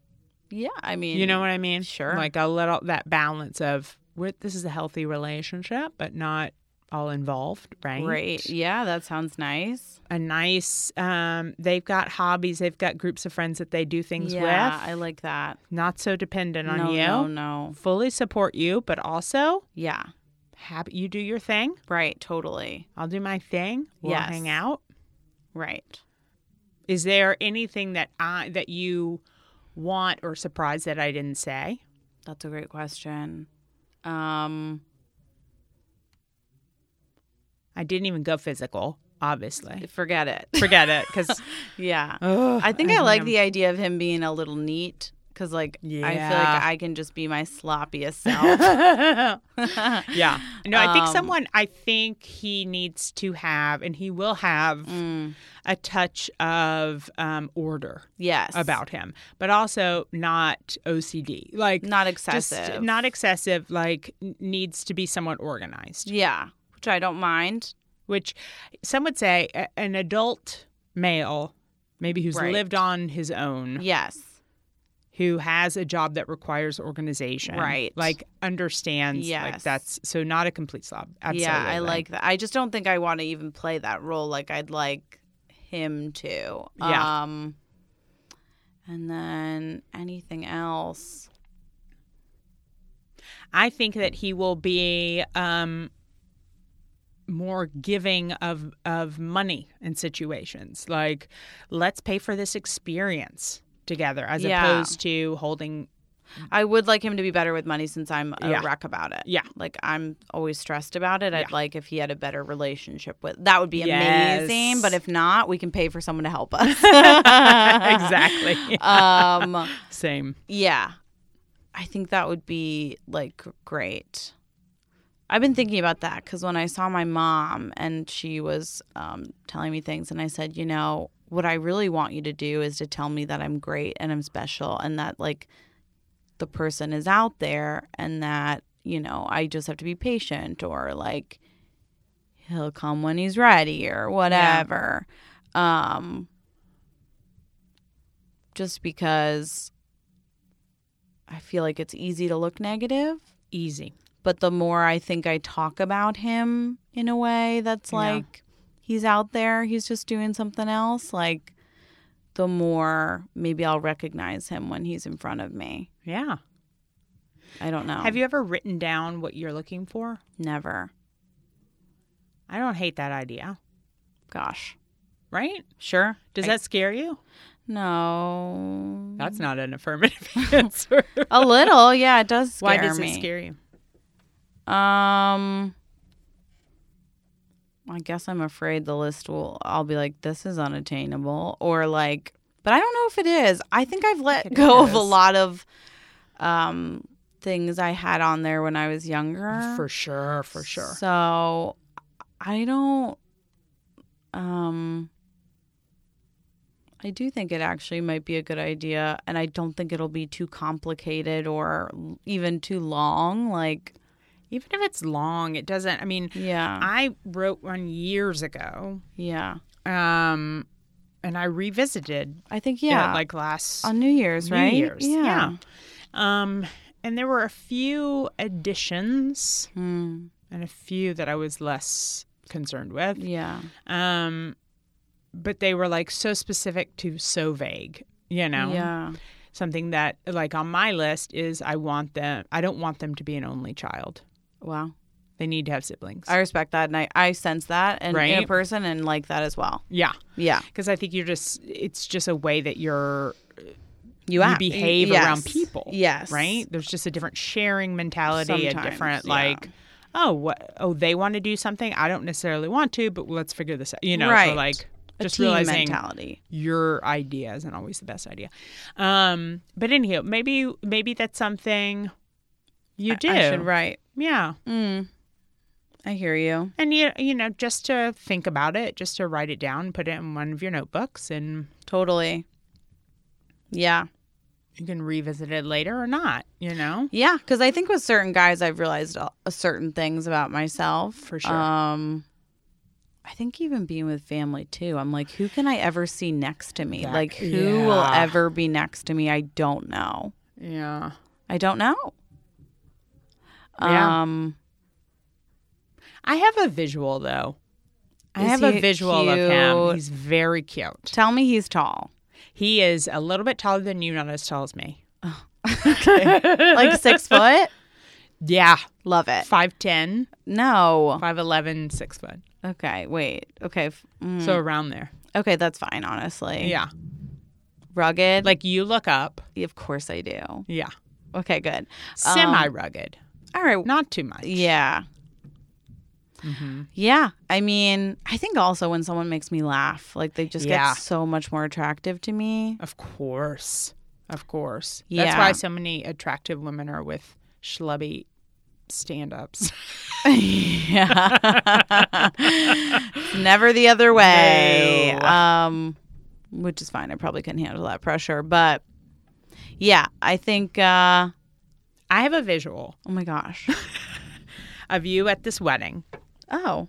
yeah, I mean, You know what I mean? Sure. Like a little that balance of this is a healthy relationship, but not all involved, right? Great. Yeah, that sounds nice. A nice. Um, they've got hobbies. They've got groups of friends that they do things yeah, with. Yeah, I like that. Not so dependent on no, you. no, no. Fully support you, but also Yeah. have you do your thing. Right. Totally. I'll do my thing. We'll Yes. hang out. Right. Is there anything that I that you want or surprised that I didn't say? That's a great question. Um. I didn't even go physical, obviously. Forget it. Forget it, because yeah. I think I like the idea of him being a little neat because like I feel like I can just be my sloppiest self. yeah. No, I think Um, someone, I think he needs to have, and he will have Mm, a touch of um, order yes, about him, but also not OCD. Like, not just excessive. not excessive, like, needs to be somewhat organized, yeah, which I don't mind. which some would say a- an adult male, maybe who's Right. lived on his own, Yes, who has a job that requires organization, Right. Like, understands, like, Yes. that's so not a complete slob. Absolutely. yeah, I like that. I just don't think I want to even play that role like I'd like him to. Yeah. Um, and then anything else? I think that he will be um, more giving of of money in situations. Like, let's pay for this experience together, as Yeah. opposed to holding. I would like him to be better with money since I'm a Yeah. wreck about it. Yeah. Like I'm always stressed about it. I'd Yeah. like if he had a better relationship with that would be Yes. amazing. But if not, we can pay for someone to help us. exactly. um Same. yeah. I think that would be like great. I've been thinking about that because when I saw my mom and she was um, telling me things, and I said, you know, what I really want you to do is to tell me that I'm great and I'm special and that like the person is out there and that, you know, I just have to be patient or like he'll come when he's ready or whatever. Um, just because I feel like it's easy to look negative Easy. But the more I think I talk about him in a way that's Yeah. like he's out there, he's just doing something else, like the more maybe I'll recognize him when he's in front of me. Yeah. I don't know. Have you ever written down what you're looking for? Never. I don't hate that idea. Gosh. Right? Sure. Does I- that scare you? No. That's not an affirmative answer. a little, yeah, it does scare Why does me. it scare you? Um I guess I'm afraid the list will I'll be like this is unattainable or like but I don't know if it is. I think I've let go of a lot of um things I had on there when I was younger. For sure. For sure. So I don't um I do think it actually might be a good idea and I don't think it'll be too complicated or even too long like Even if it's long, it doesn't. I mean, yeah. I wrote one years ago, yeah. um, and I revisited I think it, yeah, like last on New Year's, New right? Year's. Yeah. Um, and there were a few additions Hmm. and a few that I was less concerned with. Yeah. Um, but they were like so specific to so vague, you know? Yeah. Something that like on my list is I want them I don't want them to be an only child. Wow. They need to have siblings. I respect that, and I, I sense that and in a person, and like that as well. yeah. Yeah. Because I think you're just it's just a way that you're You, you act- behave yes. around people. Yes. Right? There's just a different sharing mentality, a Sometimes, different yeah. like oh what oh they want to do something I don't necessarily want to but let's figure this out you know Right. like A just realizing mentality. your idea isn't always the best idea um but anyhow maybe maybe that's something you do I should write. Yeah Mm. I hear you. and you you know just to think about it just to write it down put it in one of your notebooks and Totally. Yeah. you can revisit it later or not you know Yeah, because I think with certain guys, I've realized a, certain things about myself. For sure. Um, I think even being with family too. I'm like, who can I ever see next to me? That- like, who will ever be next to me? I don't know. yeah I don't know. Yeah. Um, I have a visual though. I Is have a he visual of him. cute? He's very cute. tell me he's tall, He is a little bit taller than you, not as tall as me. like six foot. Yeah, Love it. 5'10", No. 5'11", 6 foot. Okay. Wait. Okay. f- mm, So around there. okay, that's fine. Honestly. Yeah. Rugged. Like you look up. of course I do. Yeah. Okay. Good. Um, Semi rugged. All right. Not too much. Yeah. Mm-hmm. Yeah. I mean, I think also when someone makes me laugh, like they just Yeah. get so much more attractive to me. Of course. Of course. That's why so many attractive women are with schlubby stand-ups. yeah. Never the other way. No. Um, which is fine. I probably couldn't handle that pressure, but yeah, I think. Uh, I have a visual oh my gosh. of you at this wedding. Oh,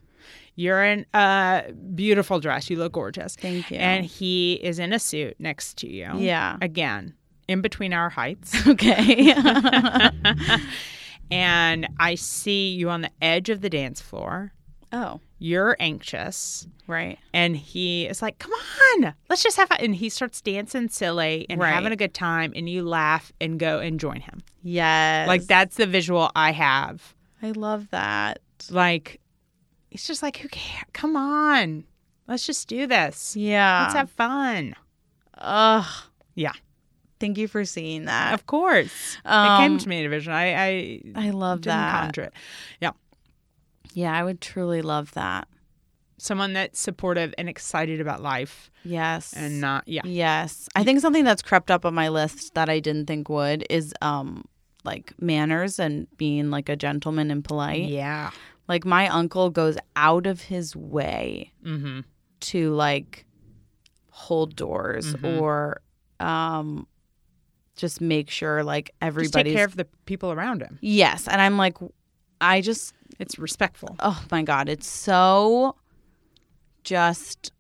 You're in a beautiful dress. You look gorgeous. Thank you. And he is in a suit next to you. Yeah. Again, in between our heights. okay. and I see you on the edge of the dance floor. oh, You're anxious. right. And he is like, come on, let's just have fun. And he starts dancing silly and Right. having a good time. And you laugh and go and join him. Yes. Like, that's the visual I have. I love that. Like, it's just like, who cares? Come on. Let's just do this. Yeah. Let's have fun. Ugh. Yeah. Thank you for seeing that. Of course. it Um, came to me in a vision. I, I I love that. conjure it. Yeah. Yeah, I would truly love that. Someone that's supportive and excited about life Yes. and not, yeah. Yes. I think something that's crept up on my list that I didn't think would is um like manners and being like a gentleman and polite. Yeah. Like my uncle goes out of his way Mm-hmm. to like hold doors Mhm. or um just make sure like everybody take care of the people around him. Yes, and I'm like I just It's respectful. oh my god, it's so just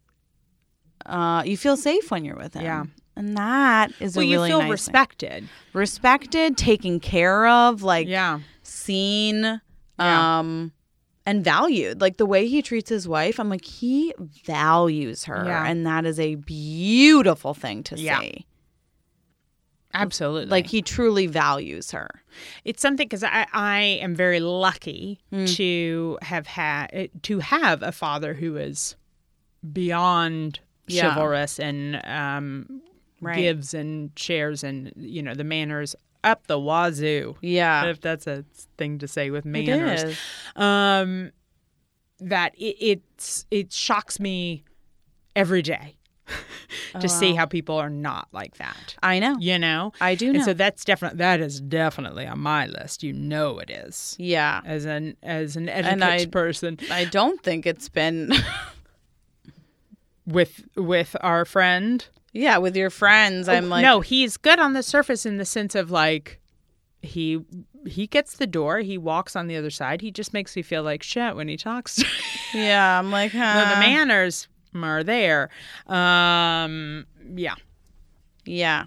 uh you feel safe when you're with him. Yeah. And that is Well, a you really feel nice thing. respected. respected, taken care of, like yeah. seen, Yeah. um, and valued. Like the way he treats his wife, I'm like, he values her. Yeah. And that is a beautiful thing to Yeah. see. Absolutely. Like he truly values her. it's something because I, I am very lucky Mm. to have had to have a father who is beyond chivalrous and um, Right. gives and shares and you know the manners up the wazoo. Yeah. if that's a thing to say with manners. Um, that it, it's it shocks me every day to see wow. how people are not like that. I know. You know, I do know. and so that's definitely that is definitely on my list. You know, it is yeah. as an as an etiquette I- person I don't think it's been with with our friend. Yeah, with your friends. I'm like no, he's good on the surface in the sense of like he he gets the door, he walks on the other side. He just makes me feel like shit when he talks. Yeah, I'm like, huh. No, the manners are there. Um, yeah, Yeah.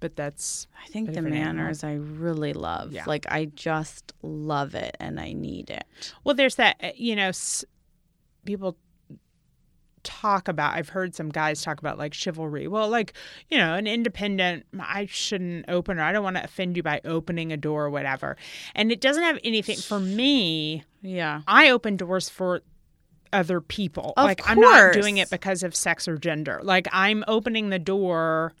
but that's I think the Different animal. manners I really love. Yeah. Like I just love it and I need it. well. There's that uh, you know s- people talk about. I've heard some guys talk about like chivalry. Well, like you know, an independent. I shouldn't open or I don't want to offend you by opening a door or whatever. And it doesn't have anything for me. Yeah. I open doors for other people. Of like I'm not doing it because of sex or gender. Like I'm opening the door.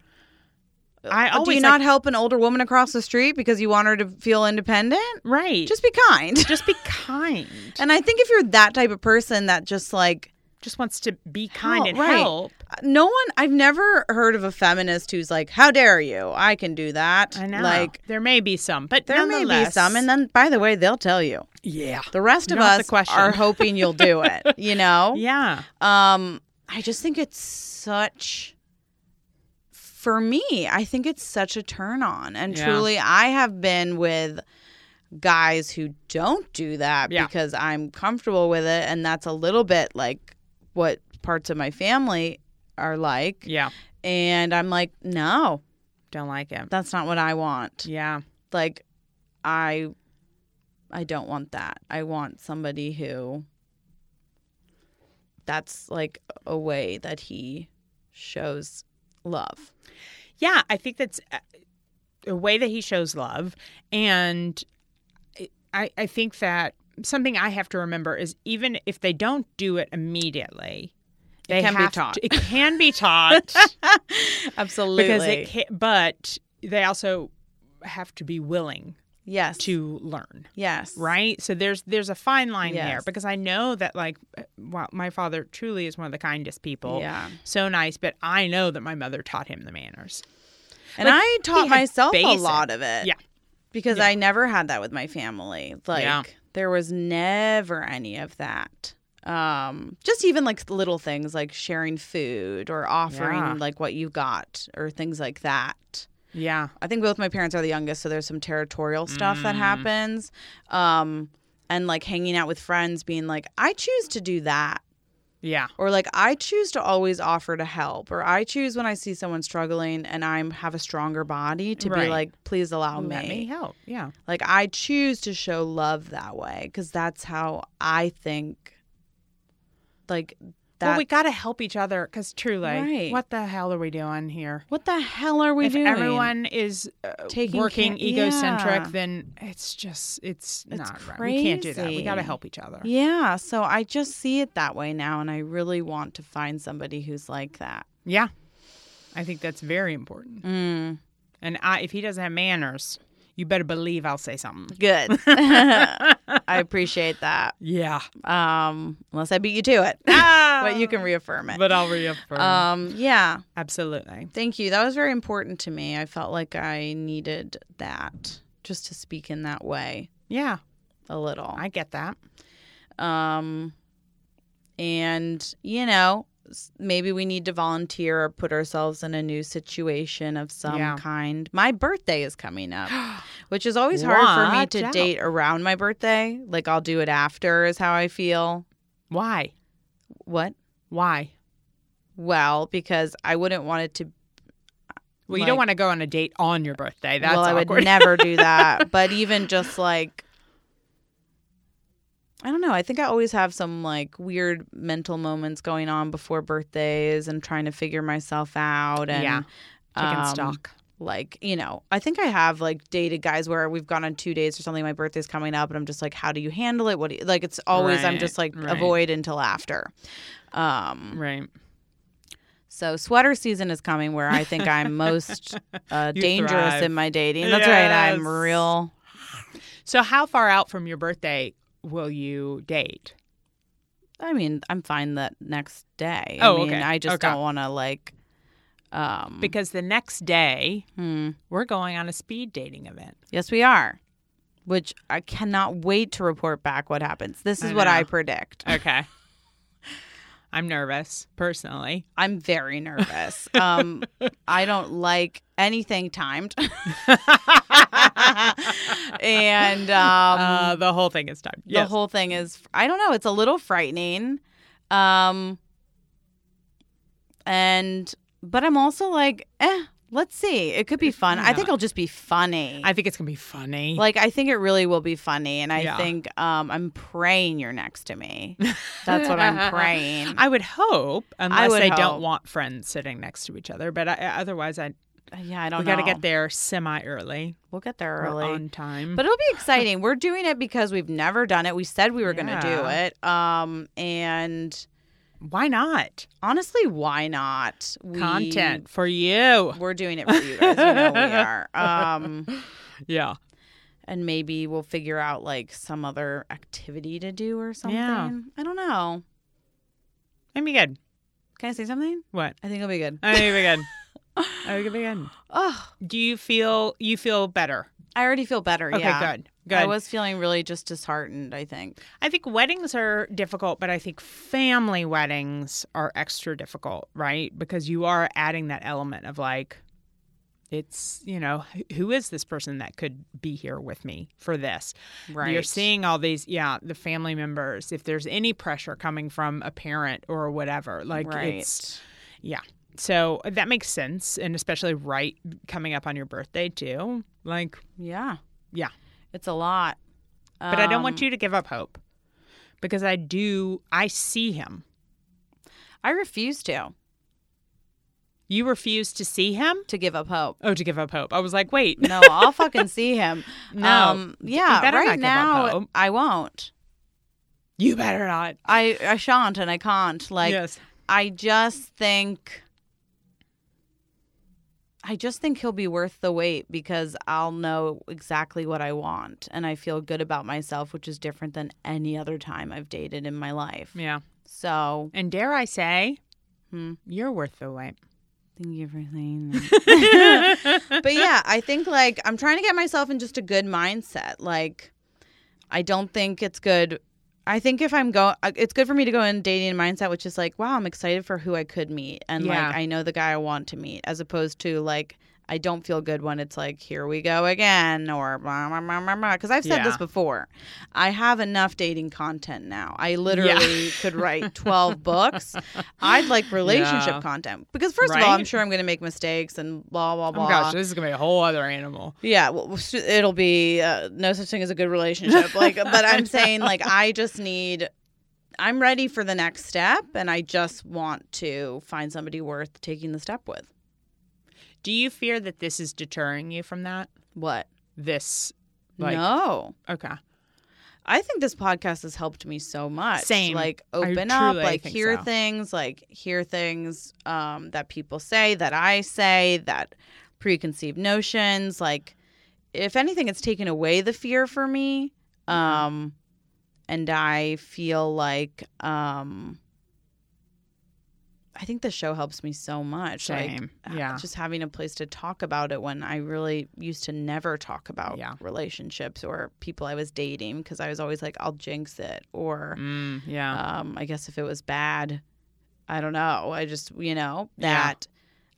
I Uh, always Do you like- not help an older woman across the street because you want her to feel independent? right. Just be kind. just be kind. and I think if you're that type of person that just like just wants to be kind Help, and right. help. no one I've never heard of a feminist who's like, "How dare you? I can do that." I know. Like there may be some, but there may be some and then by the way, they'll tell you. yeah, The rest of Not us are hoping you'll do it, you know? yeah, Um, I just think it's such for me, I think it's such a turn on. And Yeah. truly I have been with guys who don't do that Yeah. because I'm comfortable with it and that's a little bit like what parts of my family are like. yeah. And I'm like, no, Don't like him. that's not what I want. Yeah, Like I I don't want that. I want somebody who that's like a way that he shows love. yeah. I think that's uh, a way that he shows love, and I I think that something I have to remember is even if they don't do it immediately. They can be taught. To, it can be taught Absolutely. because it can, but they also have to be willing yes. to learn. yes. right so there's there's a fine line there because i know that like wow, my father truly is one of the kindest people Yeah. so nice but i know that my mother taught him the manners And Like, I taught myself a lot of it. Yeah. Because Yeah. I never had that with my family. Like Yeah. There was never any of that. Um, just even like little things like sharing food or offering Yeah. like what you got or things like that. Yeah. I think both my parents are the youngest, so there's some territorial stuff that Mm. happens. Um, and like hanging out with friends, being like, I choose to do that. Yeah. Or like I choose to always offer to help, or I choose when I see someone struggling and I'm have a stronger body to be like, please allow Let me. me help. Yeah. Like I choose to show love that way because that's how I think. Like that. well, we got to help each other because truly, Right. what the hell are we doing here? what the hell are we doing? if doing? everyone is uh, Taking working care- egocentric, yeah. then it's just it's, It's not right. We can't do that. We got to help each other. Yeah, so I just see it that way now, and I really want to find somebody who's like that. Yeah, I think that's very important. Mm, And I, if he doesn't have manners, you better believe I'll say something. good. I appreciate that. Yeah, Um, unless I beat you to it, Ah, but you can reaffirm it. But I'll reaffirm. Um, yeah, Absolutely. thank you. That was very important to me. I felt like I needed that just to speak in that way Yeah, a little. I get that. Um, and you know, maybe we need to volunteer or put ourselves in a new situation of some Yeah. kind. My birthday is coming up, which is always hard for me to out. date around my birthday. Like I'll do it after, is how I feel. Why? What? Why? Well, because I wouldn't want it to. Well, you don't want to go on a date on your birthday. That's well, I would never do that. But even just like. I don't know. I think I always have some like weird mental moments going on before birthdays and trying to figure myself out. And, Yeah. Chicken um, stock. Like, you know, I think I have like dated guys where we've gone on two dates or something. My birthday's coming up, and I'm just like, how do you handle it? What do you, like? It's always I'm just like right. avoid until after. Um, Right. so sweater season is coming, where I think I'm most uh, dangerous thrive. in my dating. That's right. I'm real. So, how far out from your birthday will you date? I mean, I'm fine that next day. Oh, I mean, okay. I just Okay. don't want to like. Um, Because the next day, hmm. we're going on a speed dating event. Yes, we are. Which I cannot wait to report back what happens. This is I what I predict. Okay. I'm nervous, personally. I'm very nervous. Um, I don't like anything timed. and um, uh, the whole thing is time. the Yes. whole thing is, I don't know, it's a little frightening. Um, and, but I'm also like, eh, let's see. It could be fun. I think it'll just be funny. I think it's going to be funny. like I think it really will be funny, and I Yeah. think um, I'm praying you're next to me. That's what I'm praying. I would hope, unless would they hope. don't want friends sitting next to each other. But I, otherwise, I yeah, I don't we know. got to get there semi early, We'll get there early. on time. But it'll be exciting. We're doing it because we've never done it. We said we were going to do it. Um, and why not? honestly, why not? We, Content for you. We're doing it for you guys. You know we are. Um, Yeah. and maybe we'll figure out like some other activity to do or something. Yeah. I don't know. It'd be good. Can I say something? What? I think it'll be good. I think it'll be good. I think it'll be good. Oh, Do you feel you feel better? I already feel better. Okay, yeah. good. Good. I was feeling really just disheartened. I think. I think weddings are difficult, but I think family weddings are extra difficult, right? Because you are adding that element of like, it's, you know, who is this person that could be here with me for this? Right. You're seeing all these, yeah, the family members. If there's any pressure coming from a parent or whatever, like right. it's, yeah. So that makes sense. And especially right coming up on your birthday, too. Like, yeah. Yeah. It's a lot. but I don't want Um, you to give up hope because I do, I see him. I refuse to You refuse to see him? to give up hope. Oh, to give up hope. I was like, wait. No, I'll fucking see him. No. Um, yeah, better not right now. I won't. You better not. I I shan't and I can't. Like yes. I just think I just think he'll be worth the wait because I'll know exactly what I want and I feel good about myself, which is different than any other time I've dated in my life. Yeah. So, And dare I say, Hmm. you're worth the wait. Thank you for saying that. but yeah, I think like I'm trying to get myself in just a good mindset. Like, I don't think it's good. I think if I'm going, it's good for me to go in dating mindset, which is like, wow, I'm excited for who I could meet, and Yeah. like I know the guy I want to meet, as opposed to like I don't feel good when it's like, here we go again, or because I've said this before. I have enough dating content now. I literally could write 12 books. I'd like relationship Yeah. content because first of all, I'm sure I'm going to make mistakes and blah blah Oh blah. my gosh, this is gonna be a whole other animal. Yeah, well, it'll be uh, no such thing as a good relationship. Like, but I'm saying, like, I just need. I'm ready for the next step, and I just want to find somebody worth taking the step with. Do you fear that this is deterring you from that? What? This, like, no, okay, I think this podcast has helped me so much. Same. Like I open up, truly like hear so. things, like hear things um, that people say, that I say, that preconceived notions. Like, if anything, it's taken away the fear for me. Mm-hmm. Um, and I feel like um, I think the show helps me so much. Same. Like, Yeah. just having a place to talk about it when I really used to never talk about Yeah. relationships or people I was dating because I was always like, I'll jinx it. Or mm, yeah, um, I guess if it was bad, I don't know. I just, you know, Yeah. that.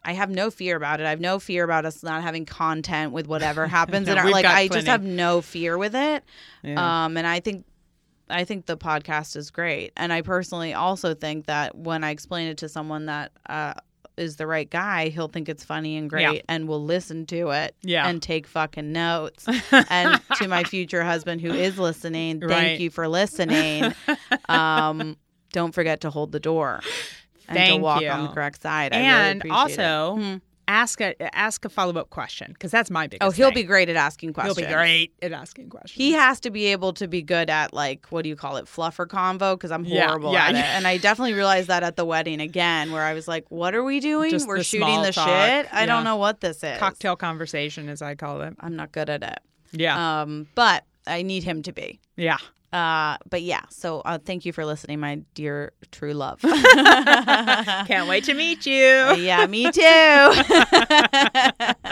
I have no fear about it. I have no fear about us not having content with whatever happens. In our, like I just have no fear with it. yeah. Um, and I think I think the podcast is great. And I personally also think that when I explain it to someone that uh, is the right guy, he'll think it's funny and great Yeah. and will listen to it Yeah. and take fucking notes. and to my future husband who is listening, thank Right. you for listening. Um, don't forget to hold the door and to walk you. on the correct side. I really and it. also Hmm. Ask a ask a follow up question because that's my biggest. oh, he'll thing. be great at asking questions. He'll be great at asking questions. He has to be able to be good at like what do you call it, fluffer convo? Because I'm horrible yeah, at it, and I definitely realized that at the wedding again, where I was like, "What are we doing? Just We're the shooting the talk, shit. I yeah. don't know what this is. cocktail conversation, as I call it. I'm not good at it. Yeah, Um, but I need him to be. yeah. Uh, but yeah. So uh, thank you for listening, my dear true love. Can't wait to meet you. yeah, me too.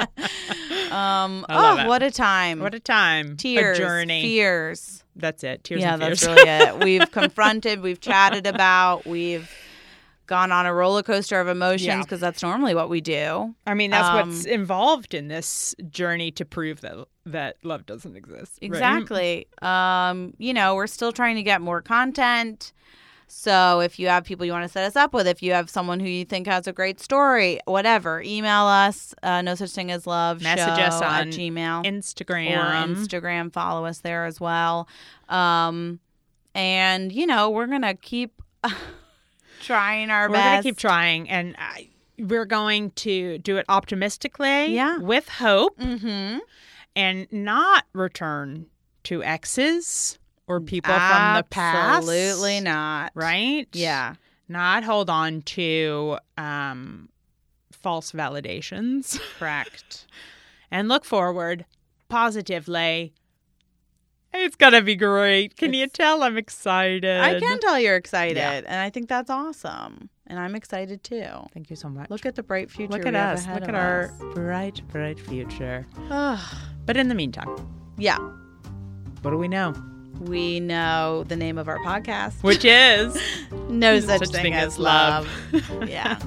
um, oh, it. what a time! What a time. tears, A journey. fears. That's it. Tears yeah, that's really it. We've confronted, we've chatted about, we've gone on a roller coaster of emotions Yeah. because that's normally what we do. I mean, that's Um, what's involved in this journey to prove that that love doesn't exist. right? Exactly. Um, you know, we're still trying to get more content. So if you have people you want to set us up with, if you have someone who you think has a great story, whatever, email us. Uh, no such thing as love. Message show us at on Gmail Instagram. or Instagram. Follow us there as well. Um, and you know, we're gonna keep trying our best. We're gonna keep trying, and I, we're going to do it optimistically, Yeah. with hope, Mm-hmm. And not return to exes or people from the past. Absolutely not. Right? Yeah. Not hold on to um, false validations Correct. and look forward positively. It's gonna be great. Can you tell I'm excited? I can tell you're excited, Yeah. and I think that's awesome. And I'm excited too. Thank you so much. Look at the bright future. Look at us. Look at our us. bright, bright future. But in the meantime, yeah, what do we know? we know the name of our podcast, Which is No Such, thing, as love. yeah.